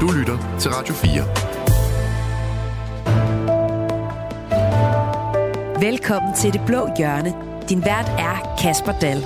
Du lytter til Radio 4. Velkommen til Det Blå Hjørne. Din vært er Kasper Dahl.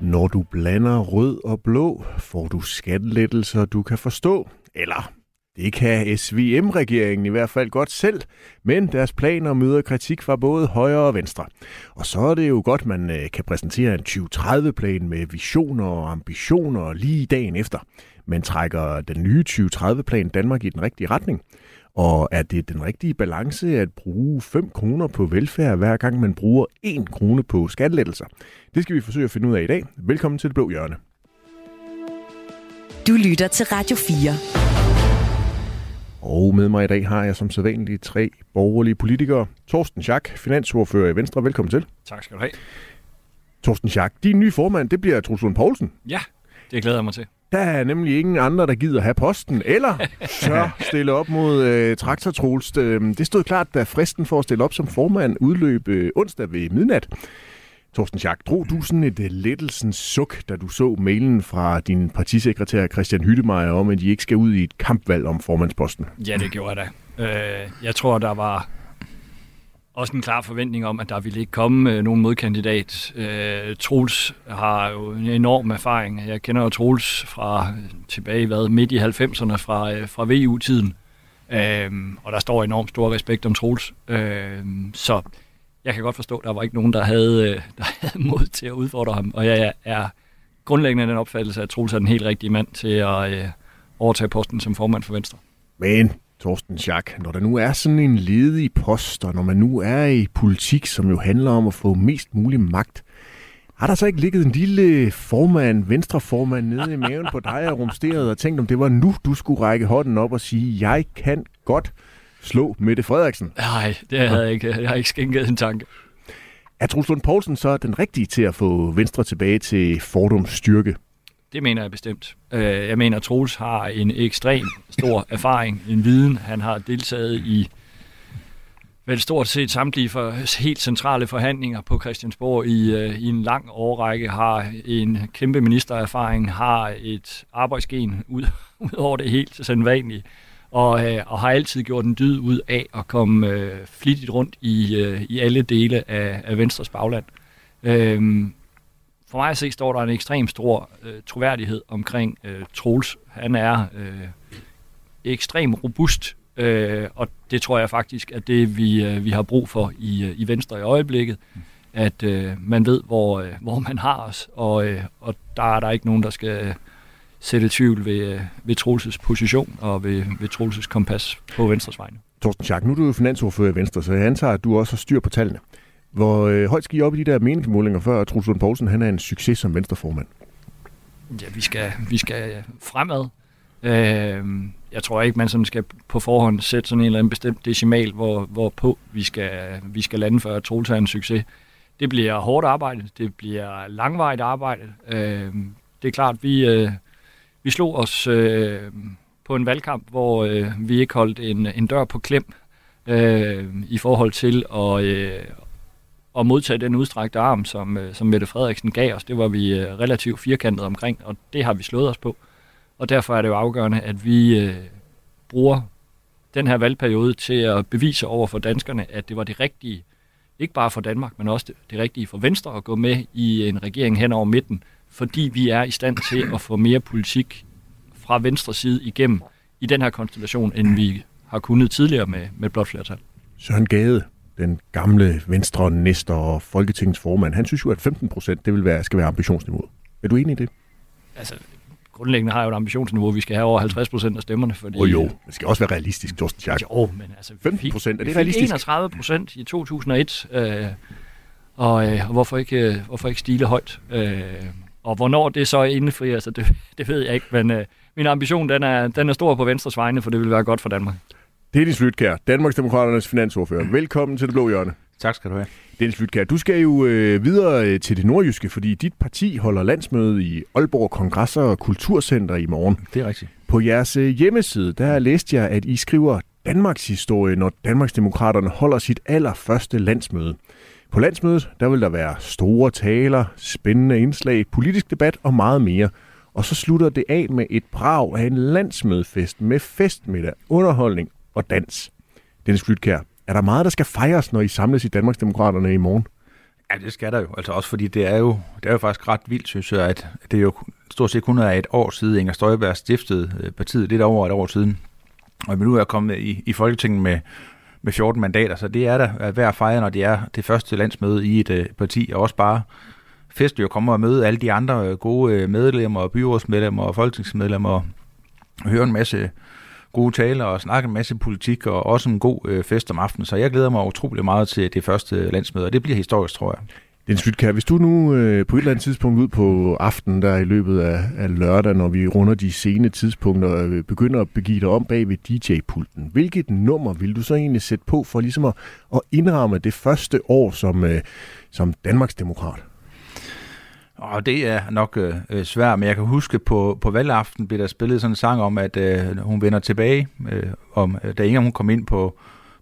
Når du blander rød og blå, får du skattelettelser, du kan forstå. Eller det kan SVM-regeringen i hvert fald godt selv, men deres planer møder kritik fra både højre og venstre. Og så er det jo godt, man øh, kan præsentere en 2030-plan med visioner og ambitioner lige dagen efter. Men trækker den nye 2030-plan Danmark i den rigtige retning? Og er det den rigtige balance at bruge 5 kroner på velfærd, hver gang man bruger 1 krone på skattelettelser? Det skal vi forsøge at finde ud af i dag. Velkommen til Det Blå Hjørne. Du lytter til Radio 4. Og med mig i dag har jeg som sædvanligt tre borgerlige politikere. Torsten Schack, finansordfører i Venstre. Velkommen til. Tak skal du have. Torsten Schack, din nye formand, det bliver Truls Lund Poulsen. Ja, det glæder jeg mig til. Der er nemlig ingen andre, der gider have posten, eller tør stille op mod øh, Traktor Troels. Det stod klart, da fristen for at stille op som formand udløb øh, onsdag ved midnat. Torsten Schack, drog du sådan et uh, lettelsens suk, da du så mailen fra din partisekretær Christian Hyttemeier om, at de ikke skal ud i et kampvalg om formandsposten? Ja, det gjorde jeg da. Øh, jeg tror, der var også en klar forventning om, at der ville ikke komme øh, nogen modkandidat. Øh, Troels har jo en enorm erfaring. Jeg kender jo Troels fra tilbage hvad, midt i 90'erne fra, øh, fra VU-tiden. Øh, og der står enormt stor respekt om Troels. Øh, så jeg kan godt forstå, at der var ikke nogen, der havde, øh, der havde mod til at udfordre ham. Og jeg er grundlæggende den opfattelse, at Troels er den helt rigtige mand til at øh, overtage posten som formand for Venstre. Men Torsten Schack, når der nu er sådan en ledig post, og når man nu er i politik, som jo handler om at få mest mulig magt, har der så ikke ligget en lille formand, venstreformand nede i maven på dig og rumsteret og tænkt, om det var nu, du skulle række hånden op og sige, jeg kan godt slå Mette Frederiksen? Nej, det havde jeg ikke. Jeg har ikke skænket en tanke. Er Truls Lund Poulsen så den rigtige til at få Venstre tilbage til Fordums styrke? Det mener jeg bestemt. Øh, jeg mener, at Troels har en ekstrem stor erfaring, en viden. Han har deltaget i vel stort set samtlige for, helt centrale forhandlinger på Christiansborg i, øh, i en lang årrække, har en kæmpe ministererfaring, har et arbejdsgen ud, ud over det helt sædvanlige og, øh, og har altid gjort en dyd ud af at komme øh, flittigt rundt i, øh, i alle dele af, af Venstres bagland. Øh, for mig at se, står der en ekstrem stor øh, troværdighed omkring øh, Troels. Han er øh, ekstrem robust, øh, og det tror jeg faktisk er det, vi, øh, vi har brug for i, øh, i Venstre i øjeblikket. At øh, man ved, hvor, øh, hvor man har os, og, øh, og der er der ikke nogen, der skal... Øh, sætte tvivl ved, øh, ved Troelses position og ved, ved Troelses kompas på Venstres vegne. Torsten Schack, nu er du jo finansordfører i Venstre, så jeg antager, at du også har styr på tallene. Hvor øh, højt skal I op i de der meningsmålinger, før Troels Lund Poulsen han er en succes som venstreformand? Ja, vi skal, vi skal fremad. Øh, jeg tror ikke, man sådan skal på forhånd sætte sådan en eller anden bestemt decimal, hvor, hvorpå vi skal, vi skal lande for at Troels er en succes. Det bliver hårdt arbejde, det bliver langvejt arbejde. Øh, det er klart, vi... Øh, vi slog os øh, på en valgkamp, hvor øh, vi ikke holdt en, en dør på klem øh, i forhold til at, øh, at modtage den udstrakte arm, som, øh, som Mette Frederiksen gav os. Det var vi øh, relativt firkantet omkring, og det har vi slået os på. Og derfor er det jo afgørende, at vi øh, bruger den her valgperiode til at bevise over for danskerne, at det var det rigtige, ikke bare for Danmark, men også det, det rigtige for Venstre at gå med i en regering hen over midten, fordi vi er i stand til at få mere politik fra venstre side igennem i den her konstellation, end vi har kunnet tidligere med, med blot flertal. Søren Gade, den gamle venstre næster og Folketingets formand, han synes jo, at 15 procent det vil være, skal være ambitionsniveauet. Er du enig i det? Altså, grundlæggende har jeg jo et ambitionsniveau, vi skal have over 50 procent af stemmerne. Fordi, oh, jo, det skal også være realistisk, Torsten Schack. Jo, men altså... 15 procent, er det realistisk? 31 procent i 2001, øh, og, øh, hvorfor, ikke, øh, hvorfor ikke stile højt? Øh, og hvornår det så er indefri, altså det, det ved jeg ikke, men øh, min ambition den er, den er stor på Venstres vegne, for det vil være godt for Danmark. Dennis Flytkær, Danmarksdemokraternes finansordfører. Velkommen til Det Blå Hjørne. Tak skal du have. Dennis Flytkær, du skal jo øh, videre øh, til det nordjyske, fordi dit parti holder landsmøde i Aalborg Kongresser og Kulturcenter i morgen. Det er rigtigt. På jeres øh, hjemmeside, der læste jeg, at I skriver, Danmarks historie, når Danmarksdemokraterne holder sit allerførste landsmøde. På landsmødet der vil der være store taler, spændende indslag, politisk debat og meget mere. Og så slutter det af med et brag af en landsmødefest med festmiddag, underholdning og dans. Dennis Flytkær, er der meget, der skal fejres, når I samles i Danmarksdemokraterne i morgen? Ja, det skal der jo. Altså også fordi det er jo, det er jo faktisk ret vildt, synes jeg, at det er jo stort set kun er et år siden, Inger Støjberg stiftede øh, partiet, lidt over et år siden. Og nu er kommet i, i Folketinget med, med 14 mandater, så det er da værd at fejre, når det er det første landsmøde i et øh, parti, og også bare fest jo kommer og møde alle de andre øh, gode øh, medlemmer, byrådsmedlemmer og folketingsmedlemmer, og høre en masse gode taler og snakke en masse politik, og også en god øh, fest om aftenen. Så jeg glæder mig utrolig meget til det første landsmøde, og det bliver historisk, tror jeg. Jens Slytkær, hvis du nu øh, på et eller andet tidspunkt ud på aftenen, der i løbet af, af lørdag, når vi runder de sene tidspunkter, øh, begynder at begive dig om bag ved DJ-pulten, hvilket nummer vil du så egentlig sætte på for ligesom at, at indramme det første år som, øh, som Danmarks demokrat? Og det er nok øh, øh, svært, men jeg kan huske, på, på valgaften blev der spillet sådan en sang om, at øh, hun vender tilbage, øh, om, øh, da Inger hun kom ind på,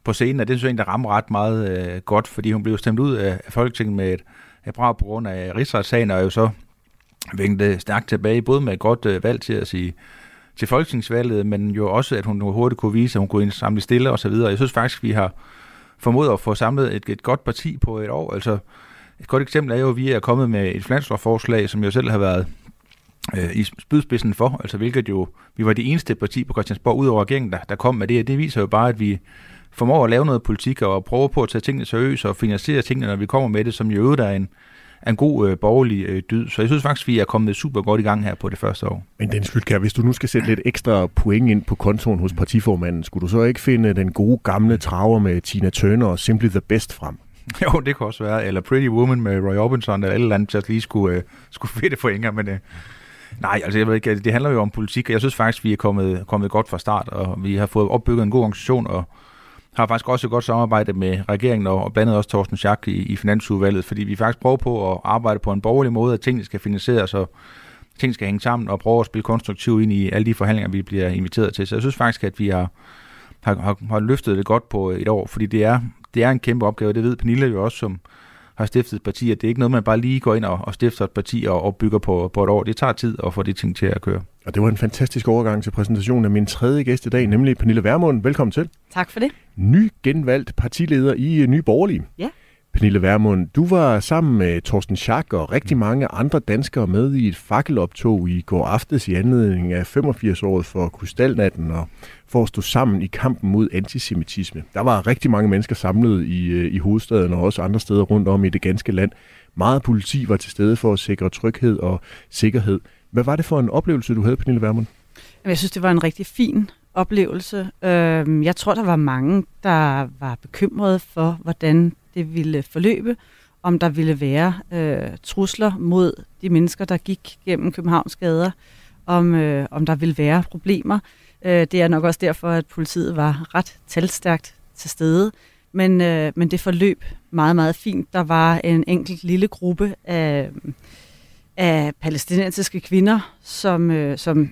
på scenen, og det synes jeg egentlig, rammer ret meget øh, godt, fordi hun blev stemt ud af, Folketinget med et, et brag på grund af rigsretssagen, og er jo så vendte stærkt tilbage, både med et godt øh, valg til at sige til folketingsvalget, men jo også, at hun hurtigt kunne vise, at hun kunne samle stille og så videre. Jeg synes faktisk, vi har formået at få samlet et, et godt parti på et år. Altså, et godt eksempel er jo, at vi er kommet med et finanslovforslag, som jeg selv har været øh, i spydspidsen for, altså hvilket jo, vi var det eneste parti på Christiansborg ud over regeringen, der, der kom med det, og det viser jo bare, at vi formår at lave noget politik og prøve på at tage tingene seriøst og finansiere tingene, når vi kommer med det, som jo øvrigt er en, en god øh, borgerlig øh, dyd. Så jeg synes faktisk, vi er kommet super godt i gang her på det første år. Men den Flytkær, hvis du nu skal sætte lidt ekstra point ind på kontoen hos partiformanden, skulle du så ikke finde den gode gamle traver med Tina Turner og Simply the Best frem? Jo, det kan også være. Eller Pretty Woman med Roy Orbison, eller et eller andet, just lige skulle, øh, skulle fedte pointer. Men øh, nej, altså jeg ved ikke, det handler jo om politik, og jeg synes faktisk, vi er kommet, kommet godt fra start, og vi har fået opbygget en god organisation, og har faktisk også et godt samarbejde med regeringen, og, blandt andet også Thorsten Schack i, i Finansudvalget, fordi vi faktisk prøver på at arbejde på en borgerlig måde, at tingene skal finansieres, og ting skal hænge sammen, og prøve at spille konstruktivt ind i alle de forhandlinger, vi bliver inviteret til. Så jeg synes faktisk, at vi har, har, har, har løftet det godt på et år, fordi det er, det er en kæmpe opgave, det ved Pernille jo også, som har stiftet et parti, at det er ikke noget, man bare lige går ind og, og stifter et parti og, og bygger på, på et år. Det tager tid at få de ting til at køre. Og det var en fantastisk overgang til præsentationen af min tredje gæst i dag, nemlig Pernille Vermund. Velkommen til. Tak for det. Ny genvalgt partileder i Nye Borgerlige. Ja. Pernille Vermund, du var sammen med Thorsten Schack og rigtig mange andre danskere med i et fakkeloptog i går aftes i anledning af 85-året for Krystalnatten og for at stå sammen i kampen mod antisemitisme. Der var rigtig mange mennesker samlet i, øh, i hovedstaden og også andre steder rundt om i det ganske land. Meget politi var til stede for at sikre tryghed og sikkerhed. Hvad var det for en oplevelse, du havde, Pernille Vermund? Jeg synes, det var en rigtig fin oplevelse. Øhm, jeg tror, der var mange, der var bekymrede for, hvordan det ville forløbe, om der ville være øh, trusler mod de mennesker, der gik gennem Københavns gader, om, øh, om der ville være problemer. Øh, det er nok også derfor, at politiet var ret talstærkt til stede. Men, øh, men det forløb meget, meget fint. Der var en enkelt lille gruppe af, af palæstinensiske kvinder, som, øh, som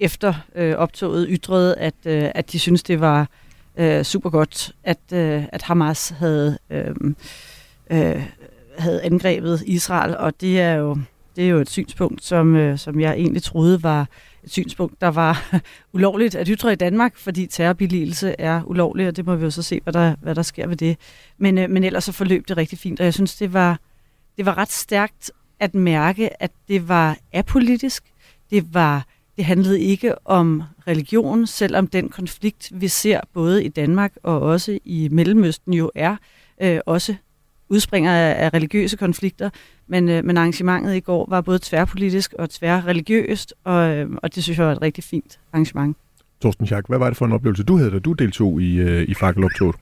efter øh, optoget ytrede, at, øh, at de synes det var øh, super godt, at, øh, at Hamas havde, øh, øh, havde angrebet Israel, og det er jo, det er jo et synspunkt, som, øh, som jeg egentlig troede var et synspunkt, der var ulovligt at ytre i Danmark, fordi terrorbilligelse er ulovlig, og det må vi jo så se, hvad der, hvad der sker ved det. Men, øh, men ellers så forløb det rigtig fint, og jeg synes, det var, det var ret stærkt at mærke, at det var apolitisk, det var det handlede ikke om religion, selvom den konflikt, vi ser både i Danmark og også i Mellemøsten jo er, øh, også udspringer af, af religiøse konflikter. Men, øh, men arrangementet i går var både tværpolitisk og tværreligiøst, og, øh, og det synes jeg var et rigtig fint arrangement. Torsten Schack, hvad var det for en oplevelse, du havde, da du deltog i, øh, i fakkeloptoget?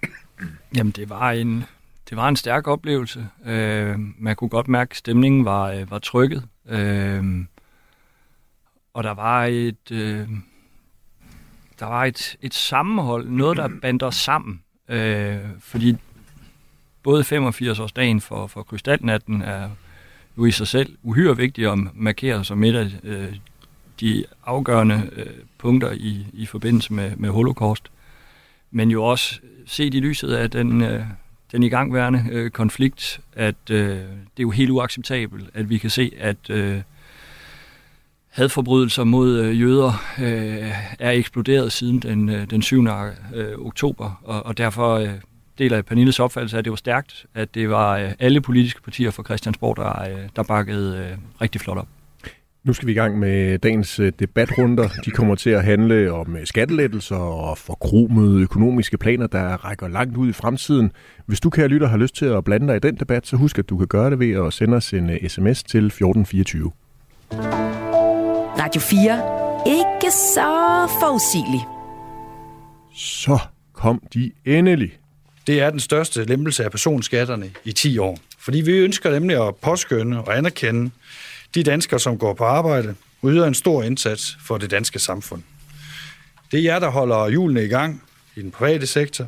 Jamen, det var en, det var en stærk oplevelse. Øh, man kunne godt mærke, at stemningen var, øh, var trykket. Øh, og der var et, øh, der var et, et sammenhold, noget der bandt os sammen. Øh, fordi både 85-årsdagen for, for Krystalnatten er jo i sig selv uhyre vigtig at markere som et af øh, de afgørende øh, punkter i, i forbindelse med, med holocaust. men jo også set i lyset af den, øh, den igangværende øh, konflikt, at øh, det er jo helt uacceptabelt, at vi kan se, at øh, hadforbrydelser mod øh, jøder øh, er eksploderet siden den, øh, den 7. Øh, oktober, og, og derfor øh, deler jeg Pernilles opfattelse, at det var stærkt, at det var øh, alle politiske partier fra Christiansborg, der, øh, der bakkede øh, rigtig flot op. Nu skal vi i gang med dagens øh, debatrunder. De kommer til at handle om øh, skattelettelser og forkromede økonomiske planer, der rækker langt ud i fremtiden. Hvis du, kære lytter, har lyst til at blande dig i den debat, så husk, at du kan gøre det ved at sende os en øh, sms til 1424. Radio 4. Ikke så forudsigelig. Så kom de endelig. Det er den største lempelse af personskatterne i 10 år. Fordi vi ønsker nemlig at påskynde og anerkende de danskere, som går på arbejde, og yder en stor indsats for det danske samfund. Det er jer, der holder hjulene i gang i den private sektor,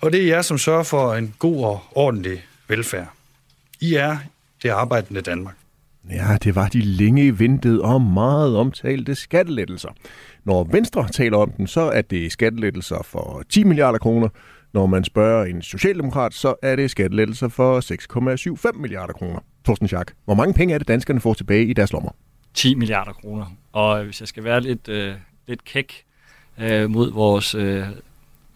og det er jer, som sørger for en god og ordentlig velfærd. I er det arbejdende Danmark. Ja, det var de længe ventede og meget omtalte skattelettelser. Når Venstre taler om den, så er det skattelettelser for 10 milliarder kroner. Når man spørger en socialdemokrat, så er det skattelettelser for 6,75 milliarder kroner. Torsten Schack, hvor mange penge er det, danskerne får tilbage i deres lommer? 10 milliarder kroner. Og hvis jeg skal være lidt, øh, lidt kæk øh, mod vores øh,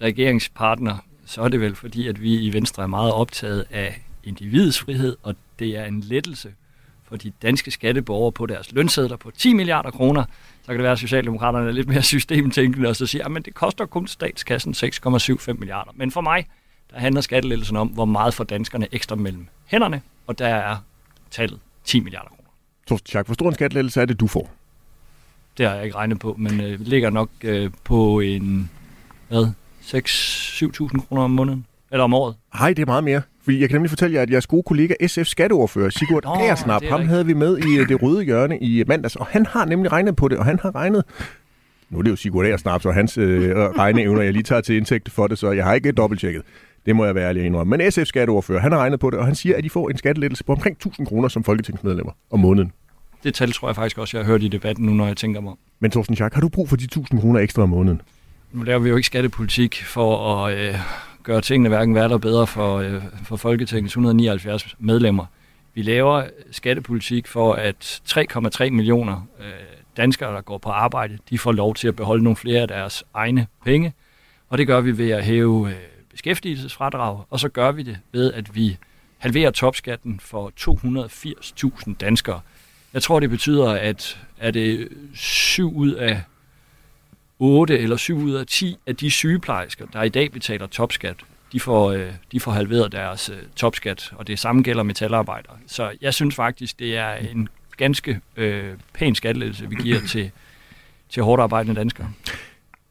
regeringspartner, så er det vel fordi, at vi i Venstre er meget optaget af individets frihed, og det er en lettelse for de danske skatteborgere på deres lønsedler på 10 milliarder kroner. Så kan det være, at Socialdemokraterne er lidt mere systemtænkende, og så siger, at det koster kun statskassen 6,75 milliarder. Men for mig, der handler skattelettelsen om, hvor meget får danskerne ekstra mellem hænderne, og der er tallet 10 milliarder kroner. Torsten Schack, hvor stor en skattelettelse er det, du får? Det har jeg ikke regnet på, men øh, ligger nok øh, på en, hvad, 6-7.000 kroner om måneden, eller om året. Nej, det er meget mere. Jeg kan nemlig fortælle jer, at jeres gode kollega SF skatteordfører, Sigurd Aersnap, ham havde vi med i øh, det røde hjørne i mandags, og han har nemlig regnet på det, og han har regnet nu er det jo Sigurd Aersnap, så hans øh, regneevner, jeg lige tager til indtægt for det, så jeg har ikke dobbelttjekket. Det må jeg være ærlig indrømme. Men SF skatteordfører, han har regnet på det, og han siger, at de får en skattelettelse på omkring 1000 kroner som folketingsmedlemmer om måneden. Det tal tror jeg faktisk også, jeg har hørt i debatten nu, når jeg tænker mig Men Thorsten Schack, har du brug for de 1000 kroner ekstra om måneden? Nu laver vi jo ikke skattepolitik for at øh, gøre tingene hverken værre eller bedre for, øh, for Folketingets 179 medlemmer. Vi laver skattepolitik for, at 3,3 millioner øh, danskere, der går på arbejde, de får lov til at beholde nogle flere af deres egne penge. Og det gør vi ved at hæve øh, beskæftigelsesfradrag, og så gør vi det ved, at vi halverer topskatten for 280.000 danskere. Jeg tror, det betyder, at er det 7 ud af 8 eller 7 ud af 10 af de sygeplejersker, der i dag betaler topskat, de får, øh, de får halveret deres øh, topskat, og det samme gælder metalarbejdere. Så jeg synes faktisk, det er en ganske øh, pæn skattelettelse, vi giver til, til hårdt arbejdende danskere.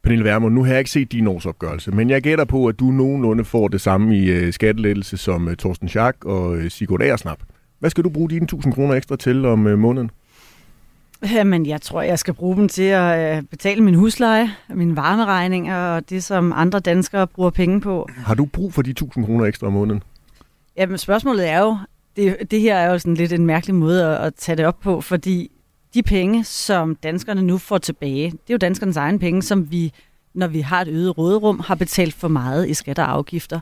Pernille Vermund, nu har jeg ikke set din årsopgørelse, men jeg gætter på, at du nogenlunde får det samme i øh, skattelettelse som øh, Torsten Schack og øh, Sigurd Aersnap. Hvad skal du bruge dine 1000 kroner ekstra til om øh, måneden? Jamen, jeg tror, jeg skal bruge dem til at uh, betale min husleje, mine varmeregninger og det, som andre danskere bruger penge på. Har du brug for de 1000 kroner ekstra om måneden? Jamen, spørgsmålet er jo, det, det her er jo sådan lidt en mærkelig måde at, at tage det op på, fordi de penge, som danskerne nu får tilbage, det er jo danskernes egen penge, som vi, når vi har et øget råderum, har betalt for meget i skatter og afgifter.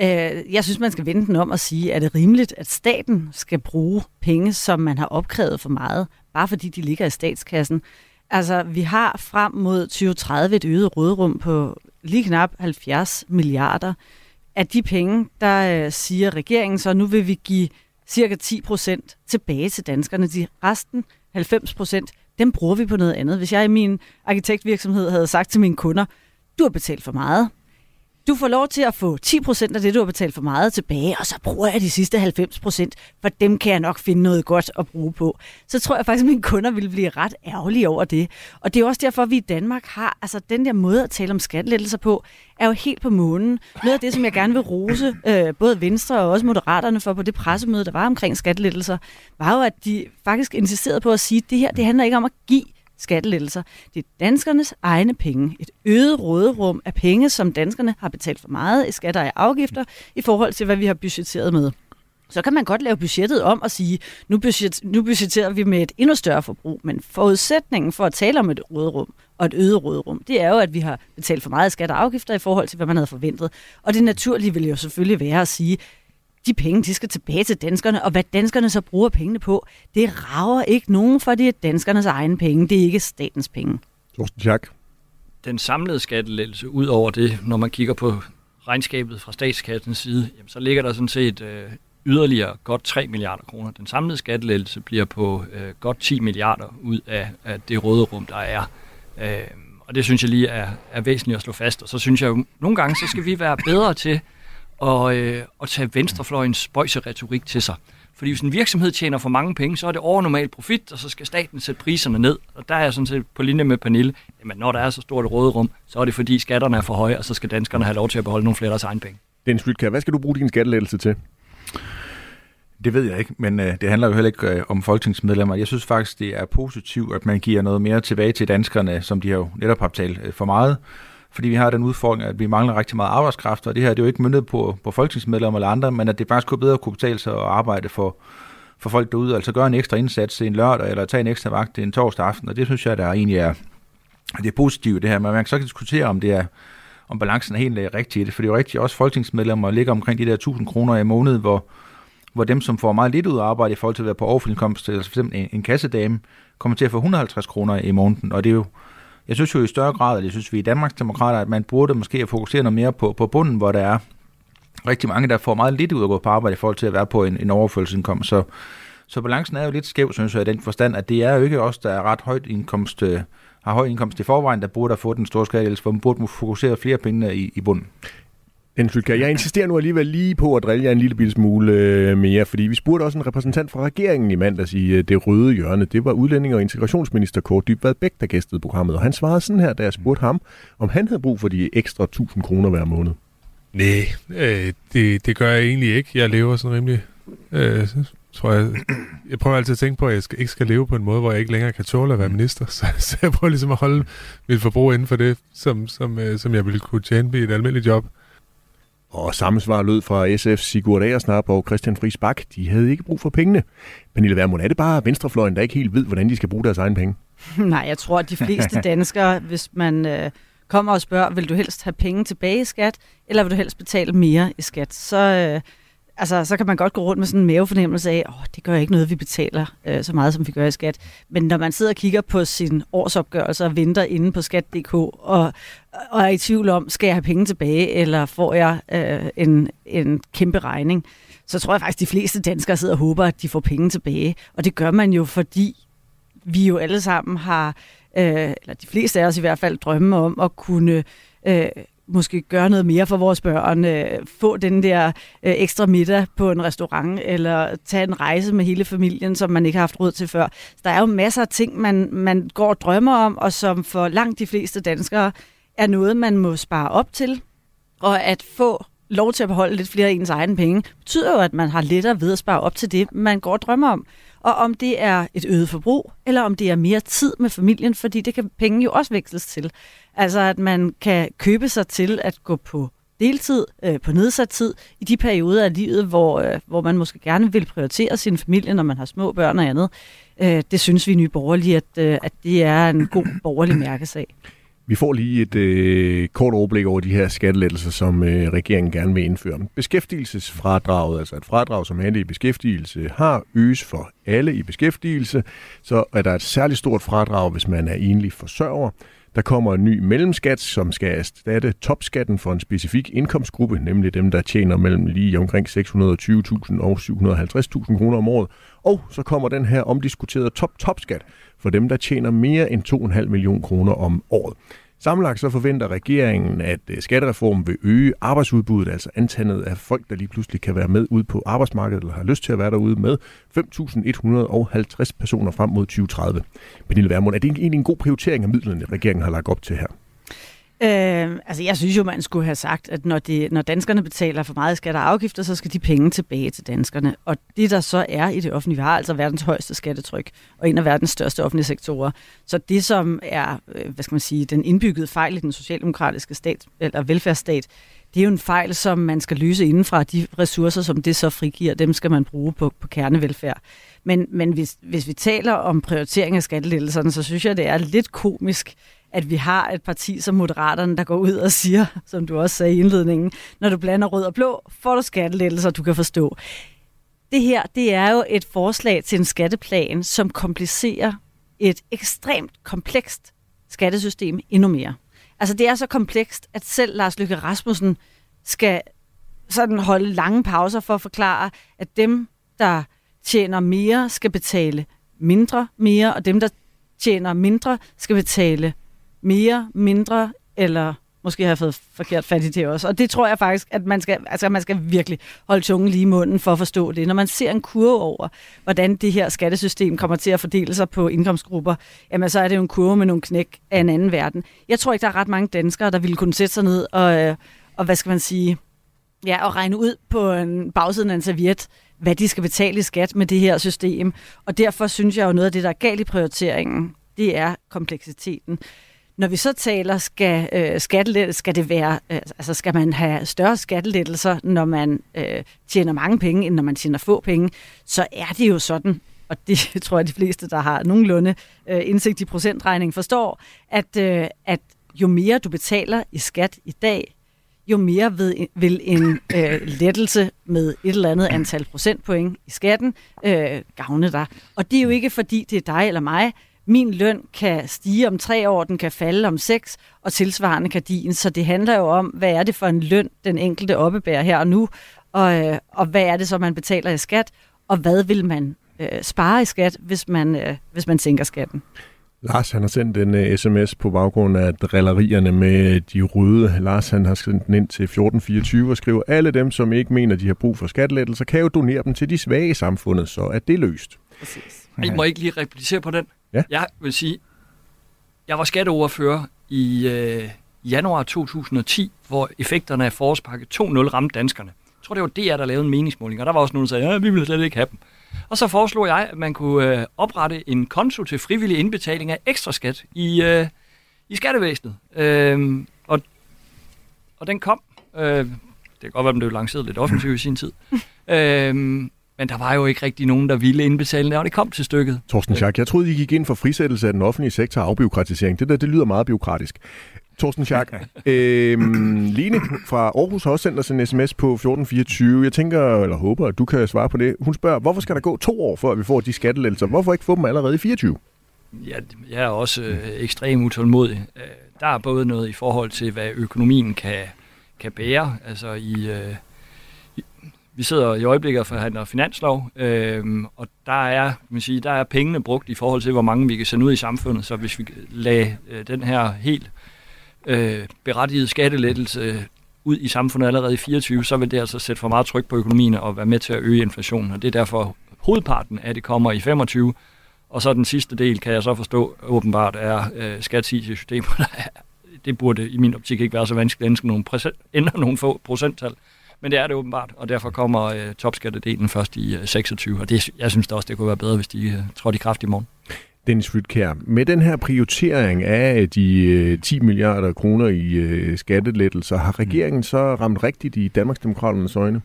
Øh, jeg synes, man skal vende den om og sige, er det rimeligt, at staten skal bruge penge, som man har opkrævet for meget, bare fordi de ligger i statskassen? Altså, vi har frem mod 2030 et øget råderum på lige knap 70 milliarder. Af de penge, der øh, siger regeringen så, nu vil vi give cirka 10 procent tilbage til danskerne. De resten 90 procent, dem bruger vi på noget andet. Hvis jeg i min arkitektvirksomhed havde sagt til mine kunder, du har betalt for meget, du får lov til at få 10% af det, du har betalt for meget tilbage, og så bruger jeg de sidste 90%, for dem kan jeg nok finde noget godt at bruge på. Så tror jeg faktisk, at mine kunder vil blive ret ærgerlige over det. Og det er også derfor, at vi i Danmark har, altså den der måde at tale om skattelettelser på, er jo helt på månen. Noget af det, som jeg gerne vil rose øh, både Venstre og også Moderaterne for på det pressemøde, der var omkring skattelettelser, var jo, at de faktisk insisterede på at sige, at det her, det handler ikke om at give skattelettelser. Det er danskernes egne penge. Et øget råderum af penge, som danskerne har betalt for meget i skatter og afgifter, i forhold til, hvad vi har budgetteret med. så kan man godt lave budgettet om og sige, nu, budget, nu budgetterer vi med et endnu større forbrug, men forudsætningen for at tale om et råderum og et øget råderum, det er jo, at vi har betalt for meget skat og afgifter i forhold til, hvad man havde forventet. Og det naturlige vil jo selvfølgelig være at sige, de penge, de skal tilbage til danskerne, og hvad danskerne så bruger pengene på, det rager ikke nogen, for det er danskernes egen penge, det er ikke statens penge. Torsten Schack. Den samlede skattelettelse, ud over det, når man kigger på regnskabet fra statskassens side, jamen, så ligger der sådan set øh, yderligere godt 3 milliarder kroner. Den samlede skattelettelse bliver på øh, godt 10 milliarder ud af, af det råderum, der er. Øh, og det synes jeg lige er, er væsentligt at slå fast. Og så synes jeg jo, nogle gange så skal vi være bedre til at, øh, at tage venstrefløjens spøjseretorik til sig. Fordi hvis en virksomhed tjener for mange penge, så er det overnormal profit, og så skal staten sætte priserne ned. Og der er jeg sådan set på linje med Pernille. Jamen, når der er så stort et råderum, så er det fordi skatterne er for høje, og så skal danskerne have lov til at beholde nogle flere af deres egen penge. Dennis Lytkær, hvad skal du bruge din skattelettelse til? Det ved jeg ikke, men øh, det handler jo heller ikke øh, om folketingsmedlemmer. Jeg synes faktisk, det er positivt, at man giver noget mere tilbage til danskerne, som de har jo netop har talt øh, for meget. Fordi vi har den udfordring, at vi mangler rigtig meget arbejdskraft, og det her det er jo ikke myndet på, på folketingsmedlemmer eller andre, men at det faktisk kunne bedre kunne betale sig at arbejde for, for folk derude. Altså gøre en ekstra indsats en lørdag, eller tage en ekstra vagt en torsdag aften, og det synes jeg, der egentlig er, det er positivt det her. Men man kan så diskutere, om det er om balancen er helt øh, rigtig i det, for det er jo rigtigt, også folketingsmedlemmer ligger omkring de der 1000 kroner i måneden, hvor, hvor dem, som får meget lidt ud af arbejde i forhold til at være på overfindkomst, altså for eksempel en, en kassedame, kommer til at få 150 kroner i måneden, og det er jo, jeg synes jo i større grad, at jeg synes vi i Danmarks Demokrater, at man burde måske fokusere noget mere på, på bunden, hvor der er rigtig mange, der får meget lidt ud af at gå på arbejde i forhold til at være på en, en overførselsindkomst. Så, så balancen er jo lidt skæv, synes jeg, i den forstand, at det er jo ikke os, der er ret højt indkomst, øh, har høj indkomst i forvejen, der burde have fået den store skattelse, for man burde fokusere flere penge i, i bunden. Den Lytkær, jeg insisterer nu alligevel lige på at drille jer en lille smule øh, mere, fordi vi spurgte også en repræsentant fra regeringen i mandags i øh, det røde hjørne. Det var udlænding- og integrationsminister Kåre Dybvad Bæk, der gæstede programmet, og han svarede sådan her, da jeg spurgte ham, om han havde brug for de ekstra 1000 kroner hver måned. Nej, øh, det, det gør jeg egentlig ikke. Jeg lever sådan rimelig... Øh, tror jeg, jeg prøver altid at tænke på, at jeg skal, ikke skal leve på en måde, hvor jeg ikke længere kan tåle at være minister. Så, så jeg prøver ligesom at holde mit forbrug inden for det, som, som, øh, som jeg ville kunne tjene i et almindeligt job. Og samme svar lød fra SF Sigurd Agersnap og Christian Friis Bak. De havde ikke brug for pengene. Pernille Vermund, er det bare venstrefløjen, der ikke helt ved, hvordan de skal bruge deres egen penge? Nej, jeg tror, at de fleste danskere, hvis man øh, kommer og spørger, vil du helst have penge tilbage i skat, eller vil du helst betale mere i skat, så, øh, altså, så kan man godt gå rundt med sådan en mavefornemmelse af, åh, det gør ikke noget, vi betaler øh, så meget, som vi gør i skat. Men når man sidder og kigger på sin årsopgørelse og venter inde på skat.dk, og, og er i tvivl om, skal jeg have penge tilbage, eller får jeg øh, en, en kæmpe regning, så tror jeg faktisk, at de fleste danskere sidder og håber, at de får penge tilbage. Og det gør man jo, fordi vi jo alle sammen har, øh, eller de fleste af os i hvert fald, drømme om at kunne øh, måske gøre noget mere for vores børn, øh, få den der øh, ekstra middag på en restaurant, eller tage en rejse med hele familien, som man ikke har haft råd til før. Så der er jo masser af ting, man, man går og drømmer om, og som for langt de fleste danskere er noget, man må spare op til. Og at få lov til at beholde lidt flere af ens egne penge, betyder jo, at man har lettere ved at spare op til det, man går og drømmer om. Og om det er et øget forbrug, eller om det er mere tid med familien, fordi det kan penge jo også veksles til. Altså at man kan købe sig til at gå på deltid, øh, på nedsat tid, i de perioder af livet, hvor, øh, hvor man måske gerne vil prioritere sin familie, når man har små børn og andet. Øh, det synes vi Nye Borgerlige, at, øh, at det er en god borgerlig mærkesag. Vi får lige et øh, kort overblik over de her skattelettelser, som øh, regeringen gerne vil indføre. Beskæftigelsesfradraget, altså et fradrag, som handler i beskæftigelse, har øges for alle i beskæftigelse, så er der et særligt stort fradrag, hvis man er enlig forsørger. Der kommer en ny mellemskat, som skal erstatte topskatten for en specifik indkomstgruppe, nemlig dem, der tjener mellem lige omkring 620.000 og 750.000 kroner om året. Og så kommer den her omdiskuterede top-topskat for dem, der tjener mere end 2,5 millioner kroner om året. Sammenlagt så forventer regeringen, at øh, skattereformen vil øge arbejdsudbuddet, altså antallet af folk, der lige pludselig kan være med ud på arbejdsmarkedet, eller har lyst til at være derude med 5.150 personer frem mod 2030. Pernille Vermund, er det egentlig en god prioritering af midlerne, regeringen har lagt op til her? Øh, altså jeg synes jo, man skulle have sagt, at når, de, når danskerne betaler for meget skatter og afgifter, så skal de penge tilbage til danskerne. Og det der så er i det offentlige, vi har altså verdens højeste skattetryk og en af verdens største offentlige sektorer. Så det som er, øh, hvad skal man sige, den indbyggede fejl i den socialdemokratiske stat, eller velfærdsstat, det er jo en fejl, som man skal løse indenfra. De ressourcer, som det så frigiver, dem skal man bruge på, på kernevelfærd. Men, men hvis, hvis vi taler om prioritering af skattelettelserne, så synes jeg, det er lidt komisk, at vi har et parti som Moderaterne, der går ud og siger, som du også sagde i indledningen, når du blander rød og blå, får du skattelettelser, du kan forstå. Det her, det er jo et forslag til en skatteplan, som komplicerer et ekstremt komplekst skattesystem endnu mere. Altså det er så komplekst, at selv Lars Lykke Rasmussen skal sådan holde lange pauser for at forklare, at dem, der tjener mere, skal betale mindre mere, og dem, der tjener mindre, skal betale mere, mindre, eller måske har jeg fået forkert fat i det også. Og det tror jeg faktisk, at man skal, altså man skal virkelig holde tungen lige i munden for at forstå det. Når man ser en kurve over, hvordan det her skattesystem kommer til at fordele sig på indkomstgrupper, jamen så er det jo en kurve med nogle knæk af en anden verden. Jeg tror ikke, der er ret mange danskere, der ville kunne sætte sig ned og, øh, og hvad skal man sige, ja, og regne ud på en bagsiden af en serviet, hvad de skal betale i skat med det her system. Og derfor synes jeg jo noget af det, der er galt i prioriteringen, det er kompleksiteten. Når vi så taler, skal øh, skattelet, skal det være, øh, altså skal man have større skattelettelser, når man øh, tjener mange penge, end når man tjener få penge, så er det jo sådan, og det tror jeg de fleste, der har nogenlunde øh, indsigt i procentregning, forstår, at, øh, at jo mere du betaler i skat i dag, jo mere ved, vil en øh, lettelse med et eller andet antal procentpoint i skatten øh, gavne dig. Og det er jo ikke fordi, det er dig eller mig, min løn kan stige om tre år, den kan falde om seks, og tilsvarende kan din. Så det handler jo om, hvad er det for en løn, den enkelte oppebærer her og nu, og, øh, og hvad er det så, man betaler i skat, og hvad vil man øh, spare i skat, hvis man, øh, hvis man sænker skatten. Lars han har sendt en uh, øh, sms på baggrund af drillerierne med de røde. Lars han har sendt den ind til 1424 og skriver, alle dem, som ikke mener, de har brug for skattelettelser, kan jo donere dem til de svage i samfundet, så er det løst. Præcis. I må ikke lige replicere på den. Ja. Jeg vil sige, jeg var skatteoverfører i øh, januar 2010, hvor effekterne af forårspakke 2.0 ramte danskerne. Jeg tror, det var DR, der lavede en meningsmåling, og der var også nogen, der sagde, ja, vi vil slet ikke have dem. Og så foreslog jeg, at man kunne øh, oprette en konto til frivillig indbetaling af ekstra skat i, øh, i skattevæsenet. Øh, og, og den kom. Øh, det kan godt være, at den blev lanceret lidt offensivt i sin tid. øh, men der var jo ikke rigtig nogen, der ville indbetale og det kom til stykket. Torsten Schack, jeg troede, I gik ind for frisættelse af den offentlige sektor og afbiokratisering. Det der, det lyder meget biokratisk. Torsten Schack, øh, Line fra Aarhus har også sendt os en sms på 1424. Jeg tænker, eller håber, at du kan svare på det. Hun spørger, hvorfor skal der gå to år, før vi får de skattelettelser? Hvorfor ikke få dem allerede i 24? Ja, jeg er også øh, ekstremt utålmodig. Øh, der er både noget i forhold til, hvad økonomien kan, kan bære. Altså i... Øh, vi sidder i øjeblikket og forhandler finanslov, øh, og der er, man sige, der er pengene brugt i forhold til, hvor mange vi kan sende ud i samfundet. Så hvis vi lagde øh, den her helt øh, berettigede skattelettelse ud i samfundet allerede i 24, så vil det altså sætte for meget tryk på økonomien og være med til at øge inflationen. Og det er derfor hovedparten af det kommer i 25. Og så den sidste del, kan jeg så forstå, åbenbart er øh, skatssystemet. det burde i min optik ikke være så vanskeligt at ændre nogle, præcent, ændre nogle få procenttal. Men det er det åbenbart, og derfor kommer øh, topskattedelen først i øh, 26, og det, jeg synes da også, det kunne være bedre, hvis de øh, trådte i kraft i morgen. Dennis Flytkær, med den her prioritering af de 10 øh, milliarder kroner i øh, skattelettelser, har regeringen så ramt rigtigt i Danmarksdemokraternes øjne?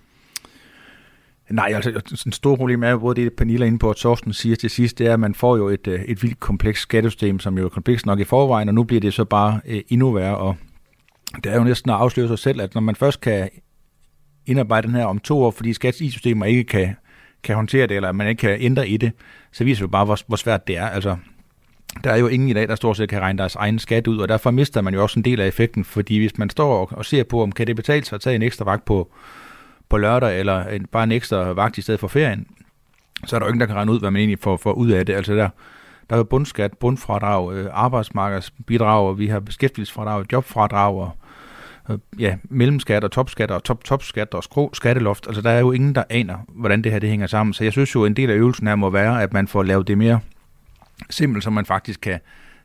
Nej, altså den store problem er jo både det, Pernille er inde på, at Torsten siger til sidst, det er, at man får jo et, øh, et vildt komplekst skattesystem, som jo er komplekst nok i forvejen, og nu bliver det så bare endnu værre, og det er jo næsten at afsløre sig selv, at når man først kan indarbejde den her om to år, fordi skats systemer ikke kan, kan håndtere det, eller man ikke kan ændre i det, så viser det bare, hvor, hvor svært det er. Altså, der er jo ingen i dag, der stort set kan regne deres egen skat ud, og derfor mister man jo også en del af effekten, fordi hvis man står og, og ser på, om kan det betale sig at tage en ekstra vagt på, på lørdag, eller en, bare en ekstra vagt i stedet for ferien, så er der jo ingen, der kan regne ud, hvad man egentlig får, får ud af det. Altså der, der er jo bundskat, bundfradrag, øh, arbejdsmarkedsbidrag, og vi har beskæftigelsesfradrag, jobfradrag, og Øh, Øh, ja, mellemskat og topskat og top-topskat og skrå skatteloft. Altså, der er jo ingen, der aner, hvordan det her det hænger sammen. Så jeg synes jo, en del af øvelsen her må være, at man får lavet det mere simpelt, så man faktisk kan,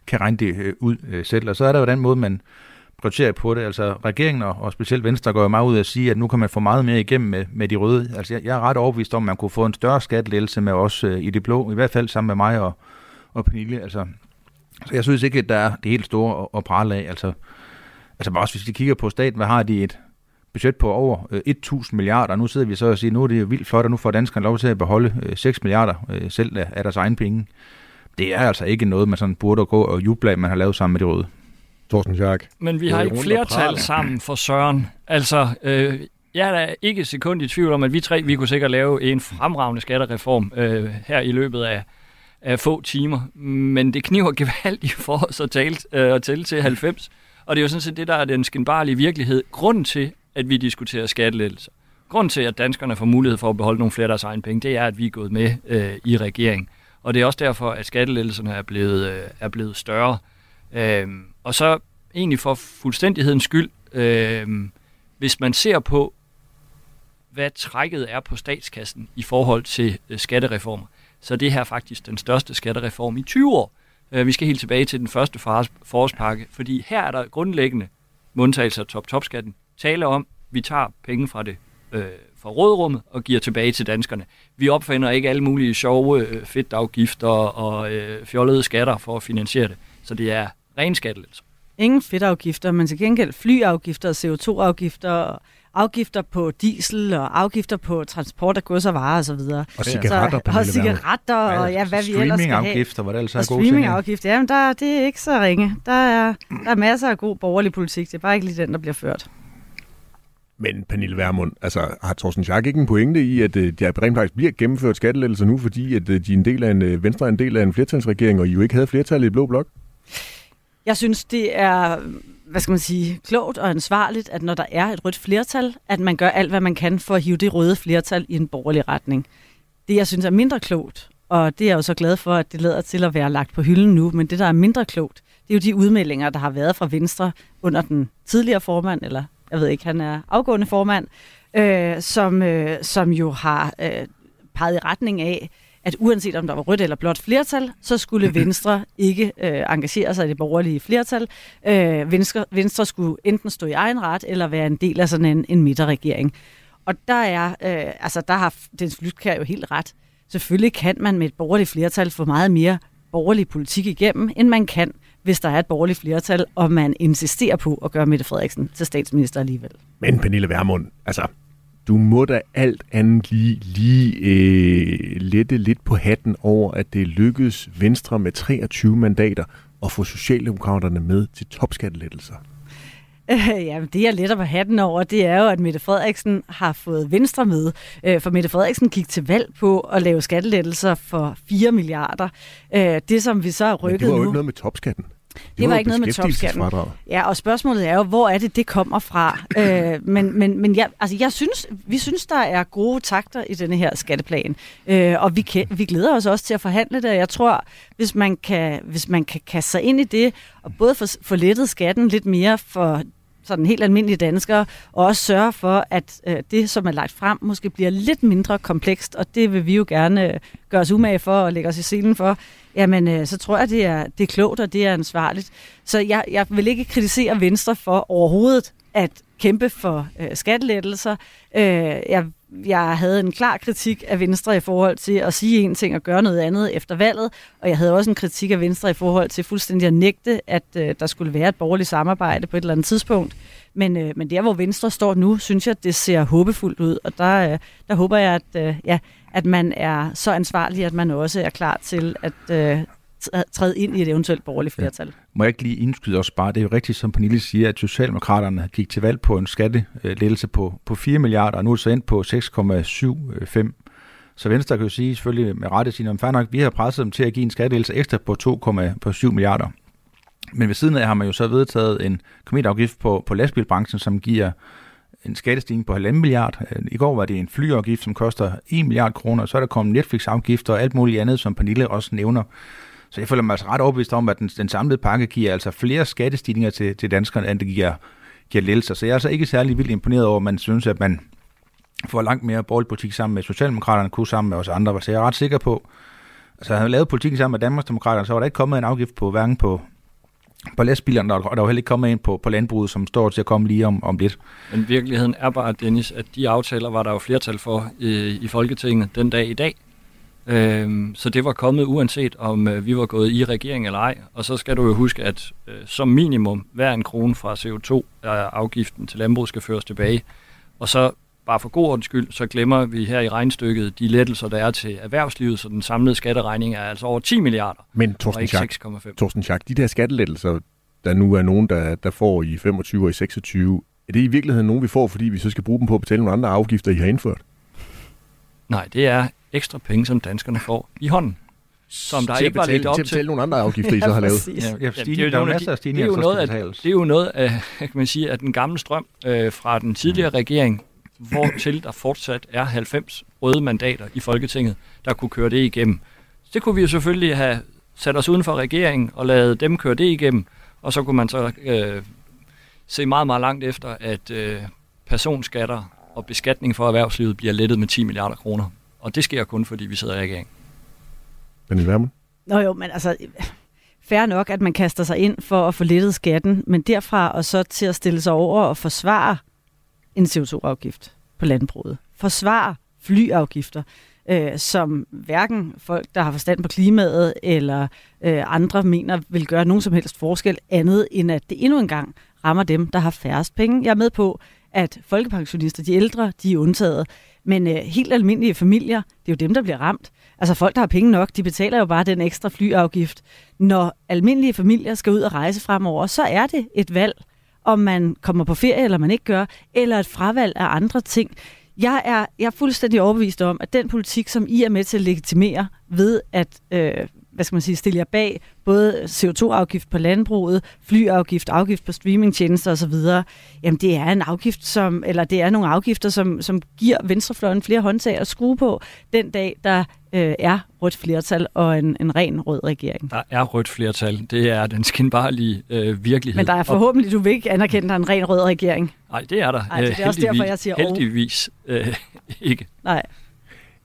kan regne det øh, ud øh, selv. Og så er der jo den måde, man prioriterer på det. Altså, regeringen og, og specielt Venstre går jo meget ud af at sige, at nu kan man få meget mere igennem med, med de røde. Altså, jeg, jeg er ret overbevist om, at man kunne få en større skattelettelse med os øh, i det blå, i hvert fald sammen med mig og, og Pernille. Altså, så jeg synes ikke, at der er det helt store at, at prale af. Altså, Altså også hvis vi kigger på staten, hvad har de et budget på over øh, 1.000 milliarder. Nu sidder vi så og siger, nu er det jo vildt flot, og nu får danskerne lov til at beholde øh, 6 milliarder øh, selv af, af deres egen penge. Det er altså ikke noget, man sådan burde gå og juble af, man har lavet sammen med de røde. Torsten Schack. Men vi har ikke flertal sammen for Søren. Altså, øh, jeg er da ikke sekund i tvivl om, at vi tre vi kunne sikkert lave en fremragende skattereform øh, her i løbet af, af få timer. Men det kniver gevaldigt for os at tale, øh, at tælle til 90. Og det er jo sådan set det, der er den skinbarlige virkelighed. Grunden til, at vi diskuterer skattelettelser, grunden til, at danskerne får mulighed for at beholde nogle flere af deres egen penge, det er, at vi er gået med øh, i regeringen. Og det er også derfor, at skattelettelserne er blevet, øh, er blevet større. Øh, og så egentlig for fuldstændighedens skyld, øh, hvis man ser på, hvad trækket er på statskassen i forhold til øh, skattereformer, så det her faktisk den største skattereform i 20 år. Øh, vi skal helt tilbage til den første forårspakke, fordi her er der grundlæggende mundtagelse af top-top-skatten. Tale om, vi tager penge fra det øh, fra rådrummet og giver tilbage til danskerne. Vi opfinder ikke alle mulige sjove øh, fedtafgifter og øh, fjollede skatter for at finansiere det. Så det er ren skattelettelser. Ingen fedtafgifter, men til gengæld flyafgifter og CO2-afgifter og afgifter på diesel og afgifter på transport af gods og varer osv. Og, og cigaretter. Så, og cigaretter og ja, hvad vi ellers skal have. Streamingafgifter, hvad det er og streamingafgifter, jamen der, det er ikke så ringe. Der er, der er masser af god borgerlig politik. Det er bare ikke lige den, der bliver ført. Men Pernille Vermund, altså har Thorsten Schack ikke en pointe i, at uh, der rent faktisk bliver gennemført skattelettelser nu, fordi at uh, de er en del af en, uh, Venstre er en del af en flertalsregering, og I jo ikke havde flertal i Blå Blok? Jeg synes, det er hvad skal man sige, klogt og ansvarligt, at når der er et rødt flertal, at man gør alt, hvad man kan for at hive det røde flertal i en borgerlig retning. Det, jeg synes er mindre klogt, og det er jeg jo så glad for, at det lader til at være lagt på hylden nu, men det, der er mindre klogt, det er jo de udmeldinger, der har været fra Venstre under den tidligere formand, eller jeg ved ikke, han er afgående formand, øh, som, øh, som jo har øh, peget i retning af, at uanset om der var rødt eller blåt flertal, så skulle Venstre ikke øh, engagere sig i det borgerlige flertal. Øh, Venstre, Venstre skulle enten stå i egen ret eller være en del af sådan en, en midterregering. Og der er, øh, altså der har Dens Flytkær jo helt ret. Selvfølgelig kan man med et borgerligt flertal få meget mere borgerlig politik igennem, end man kan, hvis der er et borgerligt flertal, og man insisterer på at gøre Mette Frederiksen til statsminister alligevel. Men Pernille Vermund, altså du må da alt andet lige, lige øh, lette lidt på hatten over, at det lykkedes Venstre med 23 mandater at få Socialdemokraterne med til topskattelettelser. Øh, ja, det jeg letter på hatten over, det er jo, at Mette Frederiksen har fået Venstre med. Øh, for Mette Frederiksen gik til valg på at lave skattelettelser for 4 milliarder. Øh, det, som vi så har rykket nu... det var jo ikke noget med topskatten. Det, det var, ikke noget med topskatten. Ja, og spørgsmålet er jo, hvor er det, det kommer fra? øh, men men, men jeg, altså, jeg synes, vi synes, der er gode takter i denne her skatteplan. Øh, og vi, vi glæder os også til at forhandle det. Jeg tror, hvis man kan, hvis man kan kaste sig ind i det, og både få, få lettet skatten lidt mere for sådan helt almindelige danskere, og også sørge for, at øh, det, som er lagt frem, måske bliver lidt mindre komplekst, og det vil vi jo gerne øh, gøre os umage for og lægge os i scenen for, jamen øh, så tror jeg, det er, det er klogt, og det er ansvarligt. Så jeg, jeg vil ikke kritisere Venstre for overhovedet at kæmpe for øh, skattelettelser. Øh, jeg, Mm. jeg havde en klar kritik af Venstre i forhold til at sige en ting og gøre noget andet efter valget, og jeg havde også en kritik af Venstre i forhold til fuldstændig at nægte, at øh, der skulle være et borgerligt samarbejde på et eller andet tidspunkt. Men, øh, men der, hvor Venstre står nu, synes jeg, det ser håbefuldt ud, og der, øh, der håber jeg, at, øh, ja, at man er så ansvarlig, at man også er klar til at øh, træde ind i et eventuelt borgerligt flertal. Ja. Må jeg ikke lige indskyde også bare, det er jo rigtigt, som Pernille siger, at Socialdemokraterne gik til valg på en skattelettelse på, på 4 milliarder, og nu er det så endt på 6,75. Så Venstre kan jo sige selvfølgelig med rette sige, at nok, vi har presset dem til at give en skattelettelse ekstra på 2,7 milliarder. Men ved siden af har man jo så vedtaget en kometafgift på, på lastbilbranchen, som giver en skattestigning på 1,5 milliard. I går var det en flyafgift, som koster 1 milliard kroner, så er der kommet Netflix-afgifter og alt muligt andet, som Pernille også nævner. Så jeg føler mig altså ret overbevist om, at den, den samlede pakke giver altså flere skattestigninger til, til danskerne, end det giver, giver lettelser. Så jeg er altså ikke særlig vildt imponeret over, at man synes, at man får langt mere borgerlig politik sammen med Socialdemokraterne, kunne sammen med os andre. Så jeg er ret sikker på, altså jeg havde lavet politikken sammen med Danmarksdemokraterne, så var der ikke kommet en afgift på hverken på, på lastbilerne, og der var heller ikke kommet ind på, på landbruget, som står til at komme lige om, om lidt. Men virkeligheden er bare, Dennis, at de aftaler var der jo flertal for øh, i Folketinget den dag i dag. Øh, så det var kommet uanset om øh, vi var gået i regering eller ej. Og så skal du jo huske, at øh, som minimum hver en krone fra CO2-afgiften til landbrug skal føres tilbage. Og så bare for god ordens skyld, så glemmer vi her i regnstykket de lettelser, der er til erhvervslivet, så den samlede skatteregning er altså over 10 milliarder, Men Torsten Schack, 6,5. Torsten Schack, de der skattelettelser, der nu er nogen, der, der får i 25 og i 26, er det i virkeligheden nogen, vi får, fordi vi så skal bruge dem på at betale nogle andre afgifter, I har indført? Nej, det er ekstra penge, som danskerne får i hånden. Som der til ikke var betale, lidt op til. at betale nogle andre afgifter, I så har lavet. præcis. Ja, Ja, stigning, det er jo er masser af stigninger, det er jo noget af-. Det er jo noget af, kan man sige, af den gamle strøm øh, fra den tidligere regering, hvor til der fortsat er 90 røde mandater i Folketinget, der kunne køre det igennem. Så det kunne vi jo selvfølgelig have sat os uden for regeringen og lavet dem køre det igennem, og så kunne man så øh, se meget, meget langt efter, at øh, personskatter og beskatning for erhvervslivet bliver lettet med 10 milliarder kroner. Og det sker kun, fordi vi sidder i regering. Pernille Vermund? Nå jo, men altså, fair nok, at man kaster sig ind for at få lettet skatten, men derfra og så til at stille sig over og forsvare en CO2-afgift på landbruget. Forsvare flyafgifter, øh, som hverken folk, der har forstand på klimaet, eller øh, andre mener vil gøre nogen som helst forskel andet, end at det endnu engang rammer dem, der har færrest penge. Jeg er med på, at folkepensionister, de ældre, de er undtaget. Men øh, helt almindelige familier, det er jo dem, der bliver ramt. Altså folk, der har penge nok, de betaler jo bare den ekstra flyafgift. Når almindelige familier skal ud og rejse fremover, så er det et valg, om man kommer på ferie, eller man ikke gør, eller et fravalg af andre ting. Jeg er, jeg er fuldstændig overbevist om, at den politik, som I er med til at legitimere ved at øh, hvad skal man sige, stille jer bag både CO2-afgift på landbruget, flyafgift, afgift på streamingtjenester osv., jamen det er en afgift, som, eller det er nogle afgifter, som, som giver venstrefløjen flere håndtag at skrue på den dag, der øh, er rødt flertal og en, en ren rød regering. Der er rødt flertal. Det er den skinbarlige øh, virkelighed. Men der er forhåbentlig, du vil ikke anerkende, at der er en ren rød regering. Nej, det er der. Ej, det er Øh, også derfor, jeg siger. Heldigvis øh, ikke. Nej.